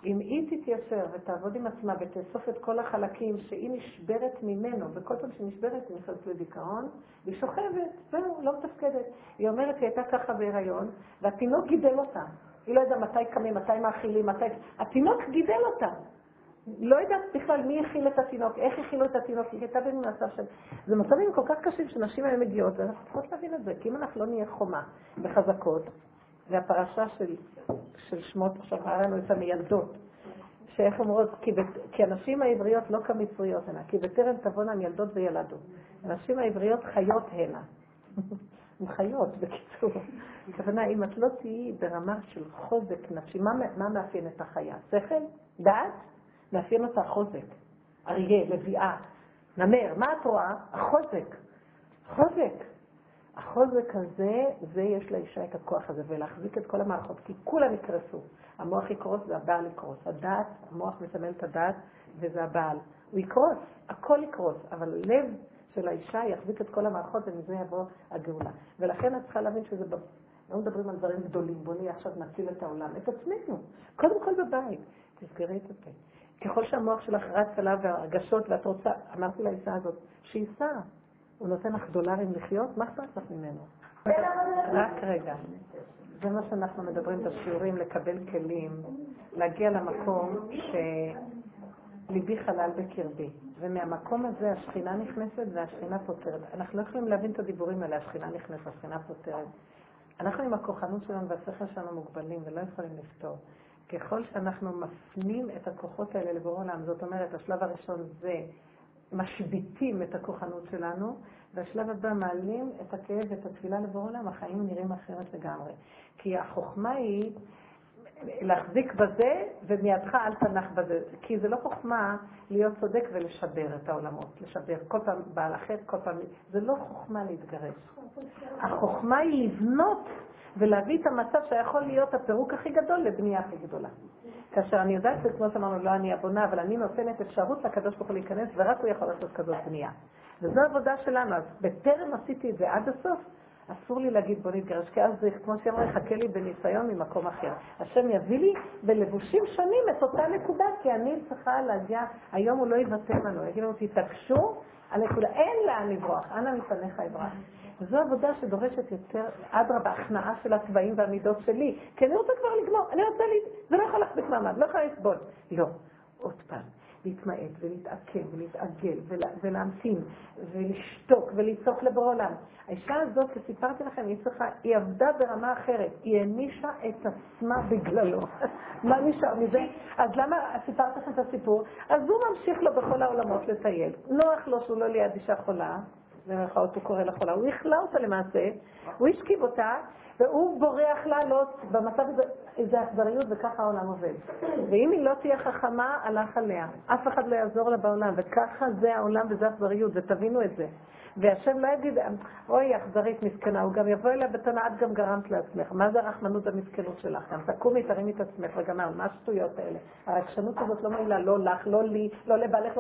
אם היא תתיישר ותעבוד עם עצמה ותאסוף את כל החלקים שהיא נשברת ממנו, וכל פעם שהיא נשברת היא נכנסת לדיכאון, והיא שוכבת, זהו, לא מתפקדת. היא אומרת שהיא הייתה ככה בהיריון, והתינוק גידל אותה. היא לא יודעת מתי קמים, מתי מאכילים, מתי... התינוק גידל אותה. לא יודעת בכלל מי הכיל את התינוק, איך הכילו את התינוק, היא הייתה במצב של... זה מצבים כל כך קשים שנשים היום מגיעות, ואנחנו צריכות להבין את זה, כי אם אנחנו לא נהיה חומה וחזקות, והפרשה של, של שמות, עכשיו ראה לנו את המיילדות, שאיך אומרות, כי, בת, כי הנשים העבריות לא כמצריות הנה, כי בטרם תבואנה מילדות וילדות. הנשים העבריות חיות הנה. הן חיות, בקיצור. הכוונה, אם את לא תהיי ברמה של חוזק נפשי, מה, מה מאפיין את החיה? שכל? דעת? מאפיין אותה חוזק. אריה, לביאה, נמר, מה את רואה? החוזק. חוזק. החוזק הזה, זה יש לאישה את הכוח הזה, ולהחזיק את כל המערכות, כי כולם יקרסו. המוח יקרוס והבעל יקרוס. הדעת, המוח מסמל את הדעת, וזה הבעל. הוא יקרוס, הכל יקרוס, אבל לב של האישה יחזיק את כל המערכות, ומזה יבוא הגאולה. ולכן את צריכה להבין שזה... לא מדברים על דברים גדולים, בוא נהיה עכשיו נציל את העולם, את עצמנו, קודם כל בבית. תסגרי את הפה. ככל שהמוח שלך רץ עליו והרגשות, ואת רוצה, אמרתי לאישה הזאת, שייסע. הוא נותן לך דולרים לחיות, מה אכפת לך ממנו? רק רגע. זה מה שאנחנו מדברים בשיעורים, לקבל כלים, להגיע למקום שליבי חלל בקרבי. ומהמקום הזה השכינה נכנסת והשכינה פותרת. אנחנו לא יכולים להבין את הדיבורים האלה, השכינה נכנסת, השכינה פותרת. אנחנו עם הכוחנות שלנו והשכל שלנו מוגבלים ולא יכולים לפתור. ככל שאנחנו מפנים את הכוחות האלה לבורא עולם, זאת אומרת, השלב הראשון זה משביתים את הכוחנות שלנו, והשלב הבא מעלים את הכאב ואת התפילה לבורא עולם, החיים נראים אחרת לגמרי. כי החוכמה היא להחזיק בזה, ומידך אל תנח בזה. כי זה לא חוכמה להיות צודק ולשבר את העולמות. לשבר כל פעם בעל אחר, כל פעם... זה לא חוכמה להתגרש. החוכמה היא לבנות ולהביא את המצב שיכול להיות הפירוק הכי גדול לבנייה הכי גדולה. כאשר אני יודעת שכמו שאמרנו, לא אני הבונה, אבל אני נותנת אפשרות לקדוש ברוך הוא להיכנס, ורק הוא יכול לעשות כזאת בנייה. וזו העבודה שלנו. אז בטרם עשיתי את זה עד הסוף, אסור לי להגיד בוא נתגרש, כי אז זה, כמו שהיא אמרה, יחכה לי בניסיון ממקום אחר. השם יביא לי בלבושים שונים את אותה נקודה, כי אני צריכה להגיע, היום הוא לא יוותר לנו, יגיד לנו, תתעקשו על נקודה, אין לאן לברוח, אנא מפניך אברח. וזו עבודה שדורשת יותר, אדרבה, הכנעה של הצבעים והמידות שלי, כי אני רוצה כבר לגמור, אני רוצה, לי, זה לא יכול להחזיק מעמד, לא יכולה לסבול. לא, עוד פעם. להתמעט ולהתעכב ולהתעגל ולהמתין ולשתוק ולצעוק לבורא עולם. האישה הזאת, כסיפרתי לכם, היא צריכה, היא עבדה ברמה אחרת, היא הענישה את עצמה בגללו. מה נשאר מזה? אז למה סיפרתי לכם את הסיפור? אז הוא ממשיך לו בכל העולמות לטייל. נוח לו שהוא לא ליד אישה חולה, במירכאות הוא קורא לה חולה, הוא הכלה אותה למעשה, הוא השכיב אותה, והוא בורח לעלות במצב הזה, איזה אכזריות, וככה העולם עובד. ואם היא לא תהיה חכמה, הלך עליה. אף אחד לא יעזור לה בעולם, וככה זה העולם וזה אכזריות, ותבינו את זה. והשם לא יגיד, אוי, אכזרית מסכנה, הוא גם יבוא אליה בטענה, את גם גרמת לעצמך. מה זה הרחמנות והמסכנות שלך? גם תקומי, תרימי את עצמך וגמר, מה השטויות האלה? הרגשנות הזאת לא מועילה, לא לך, לא לי, לא לבעלך, לא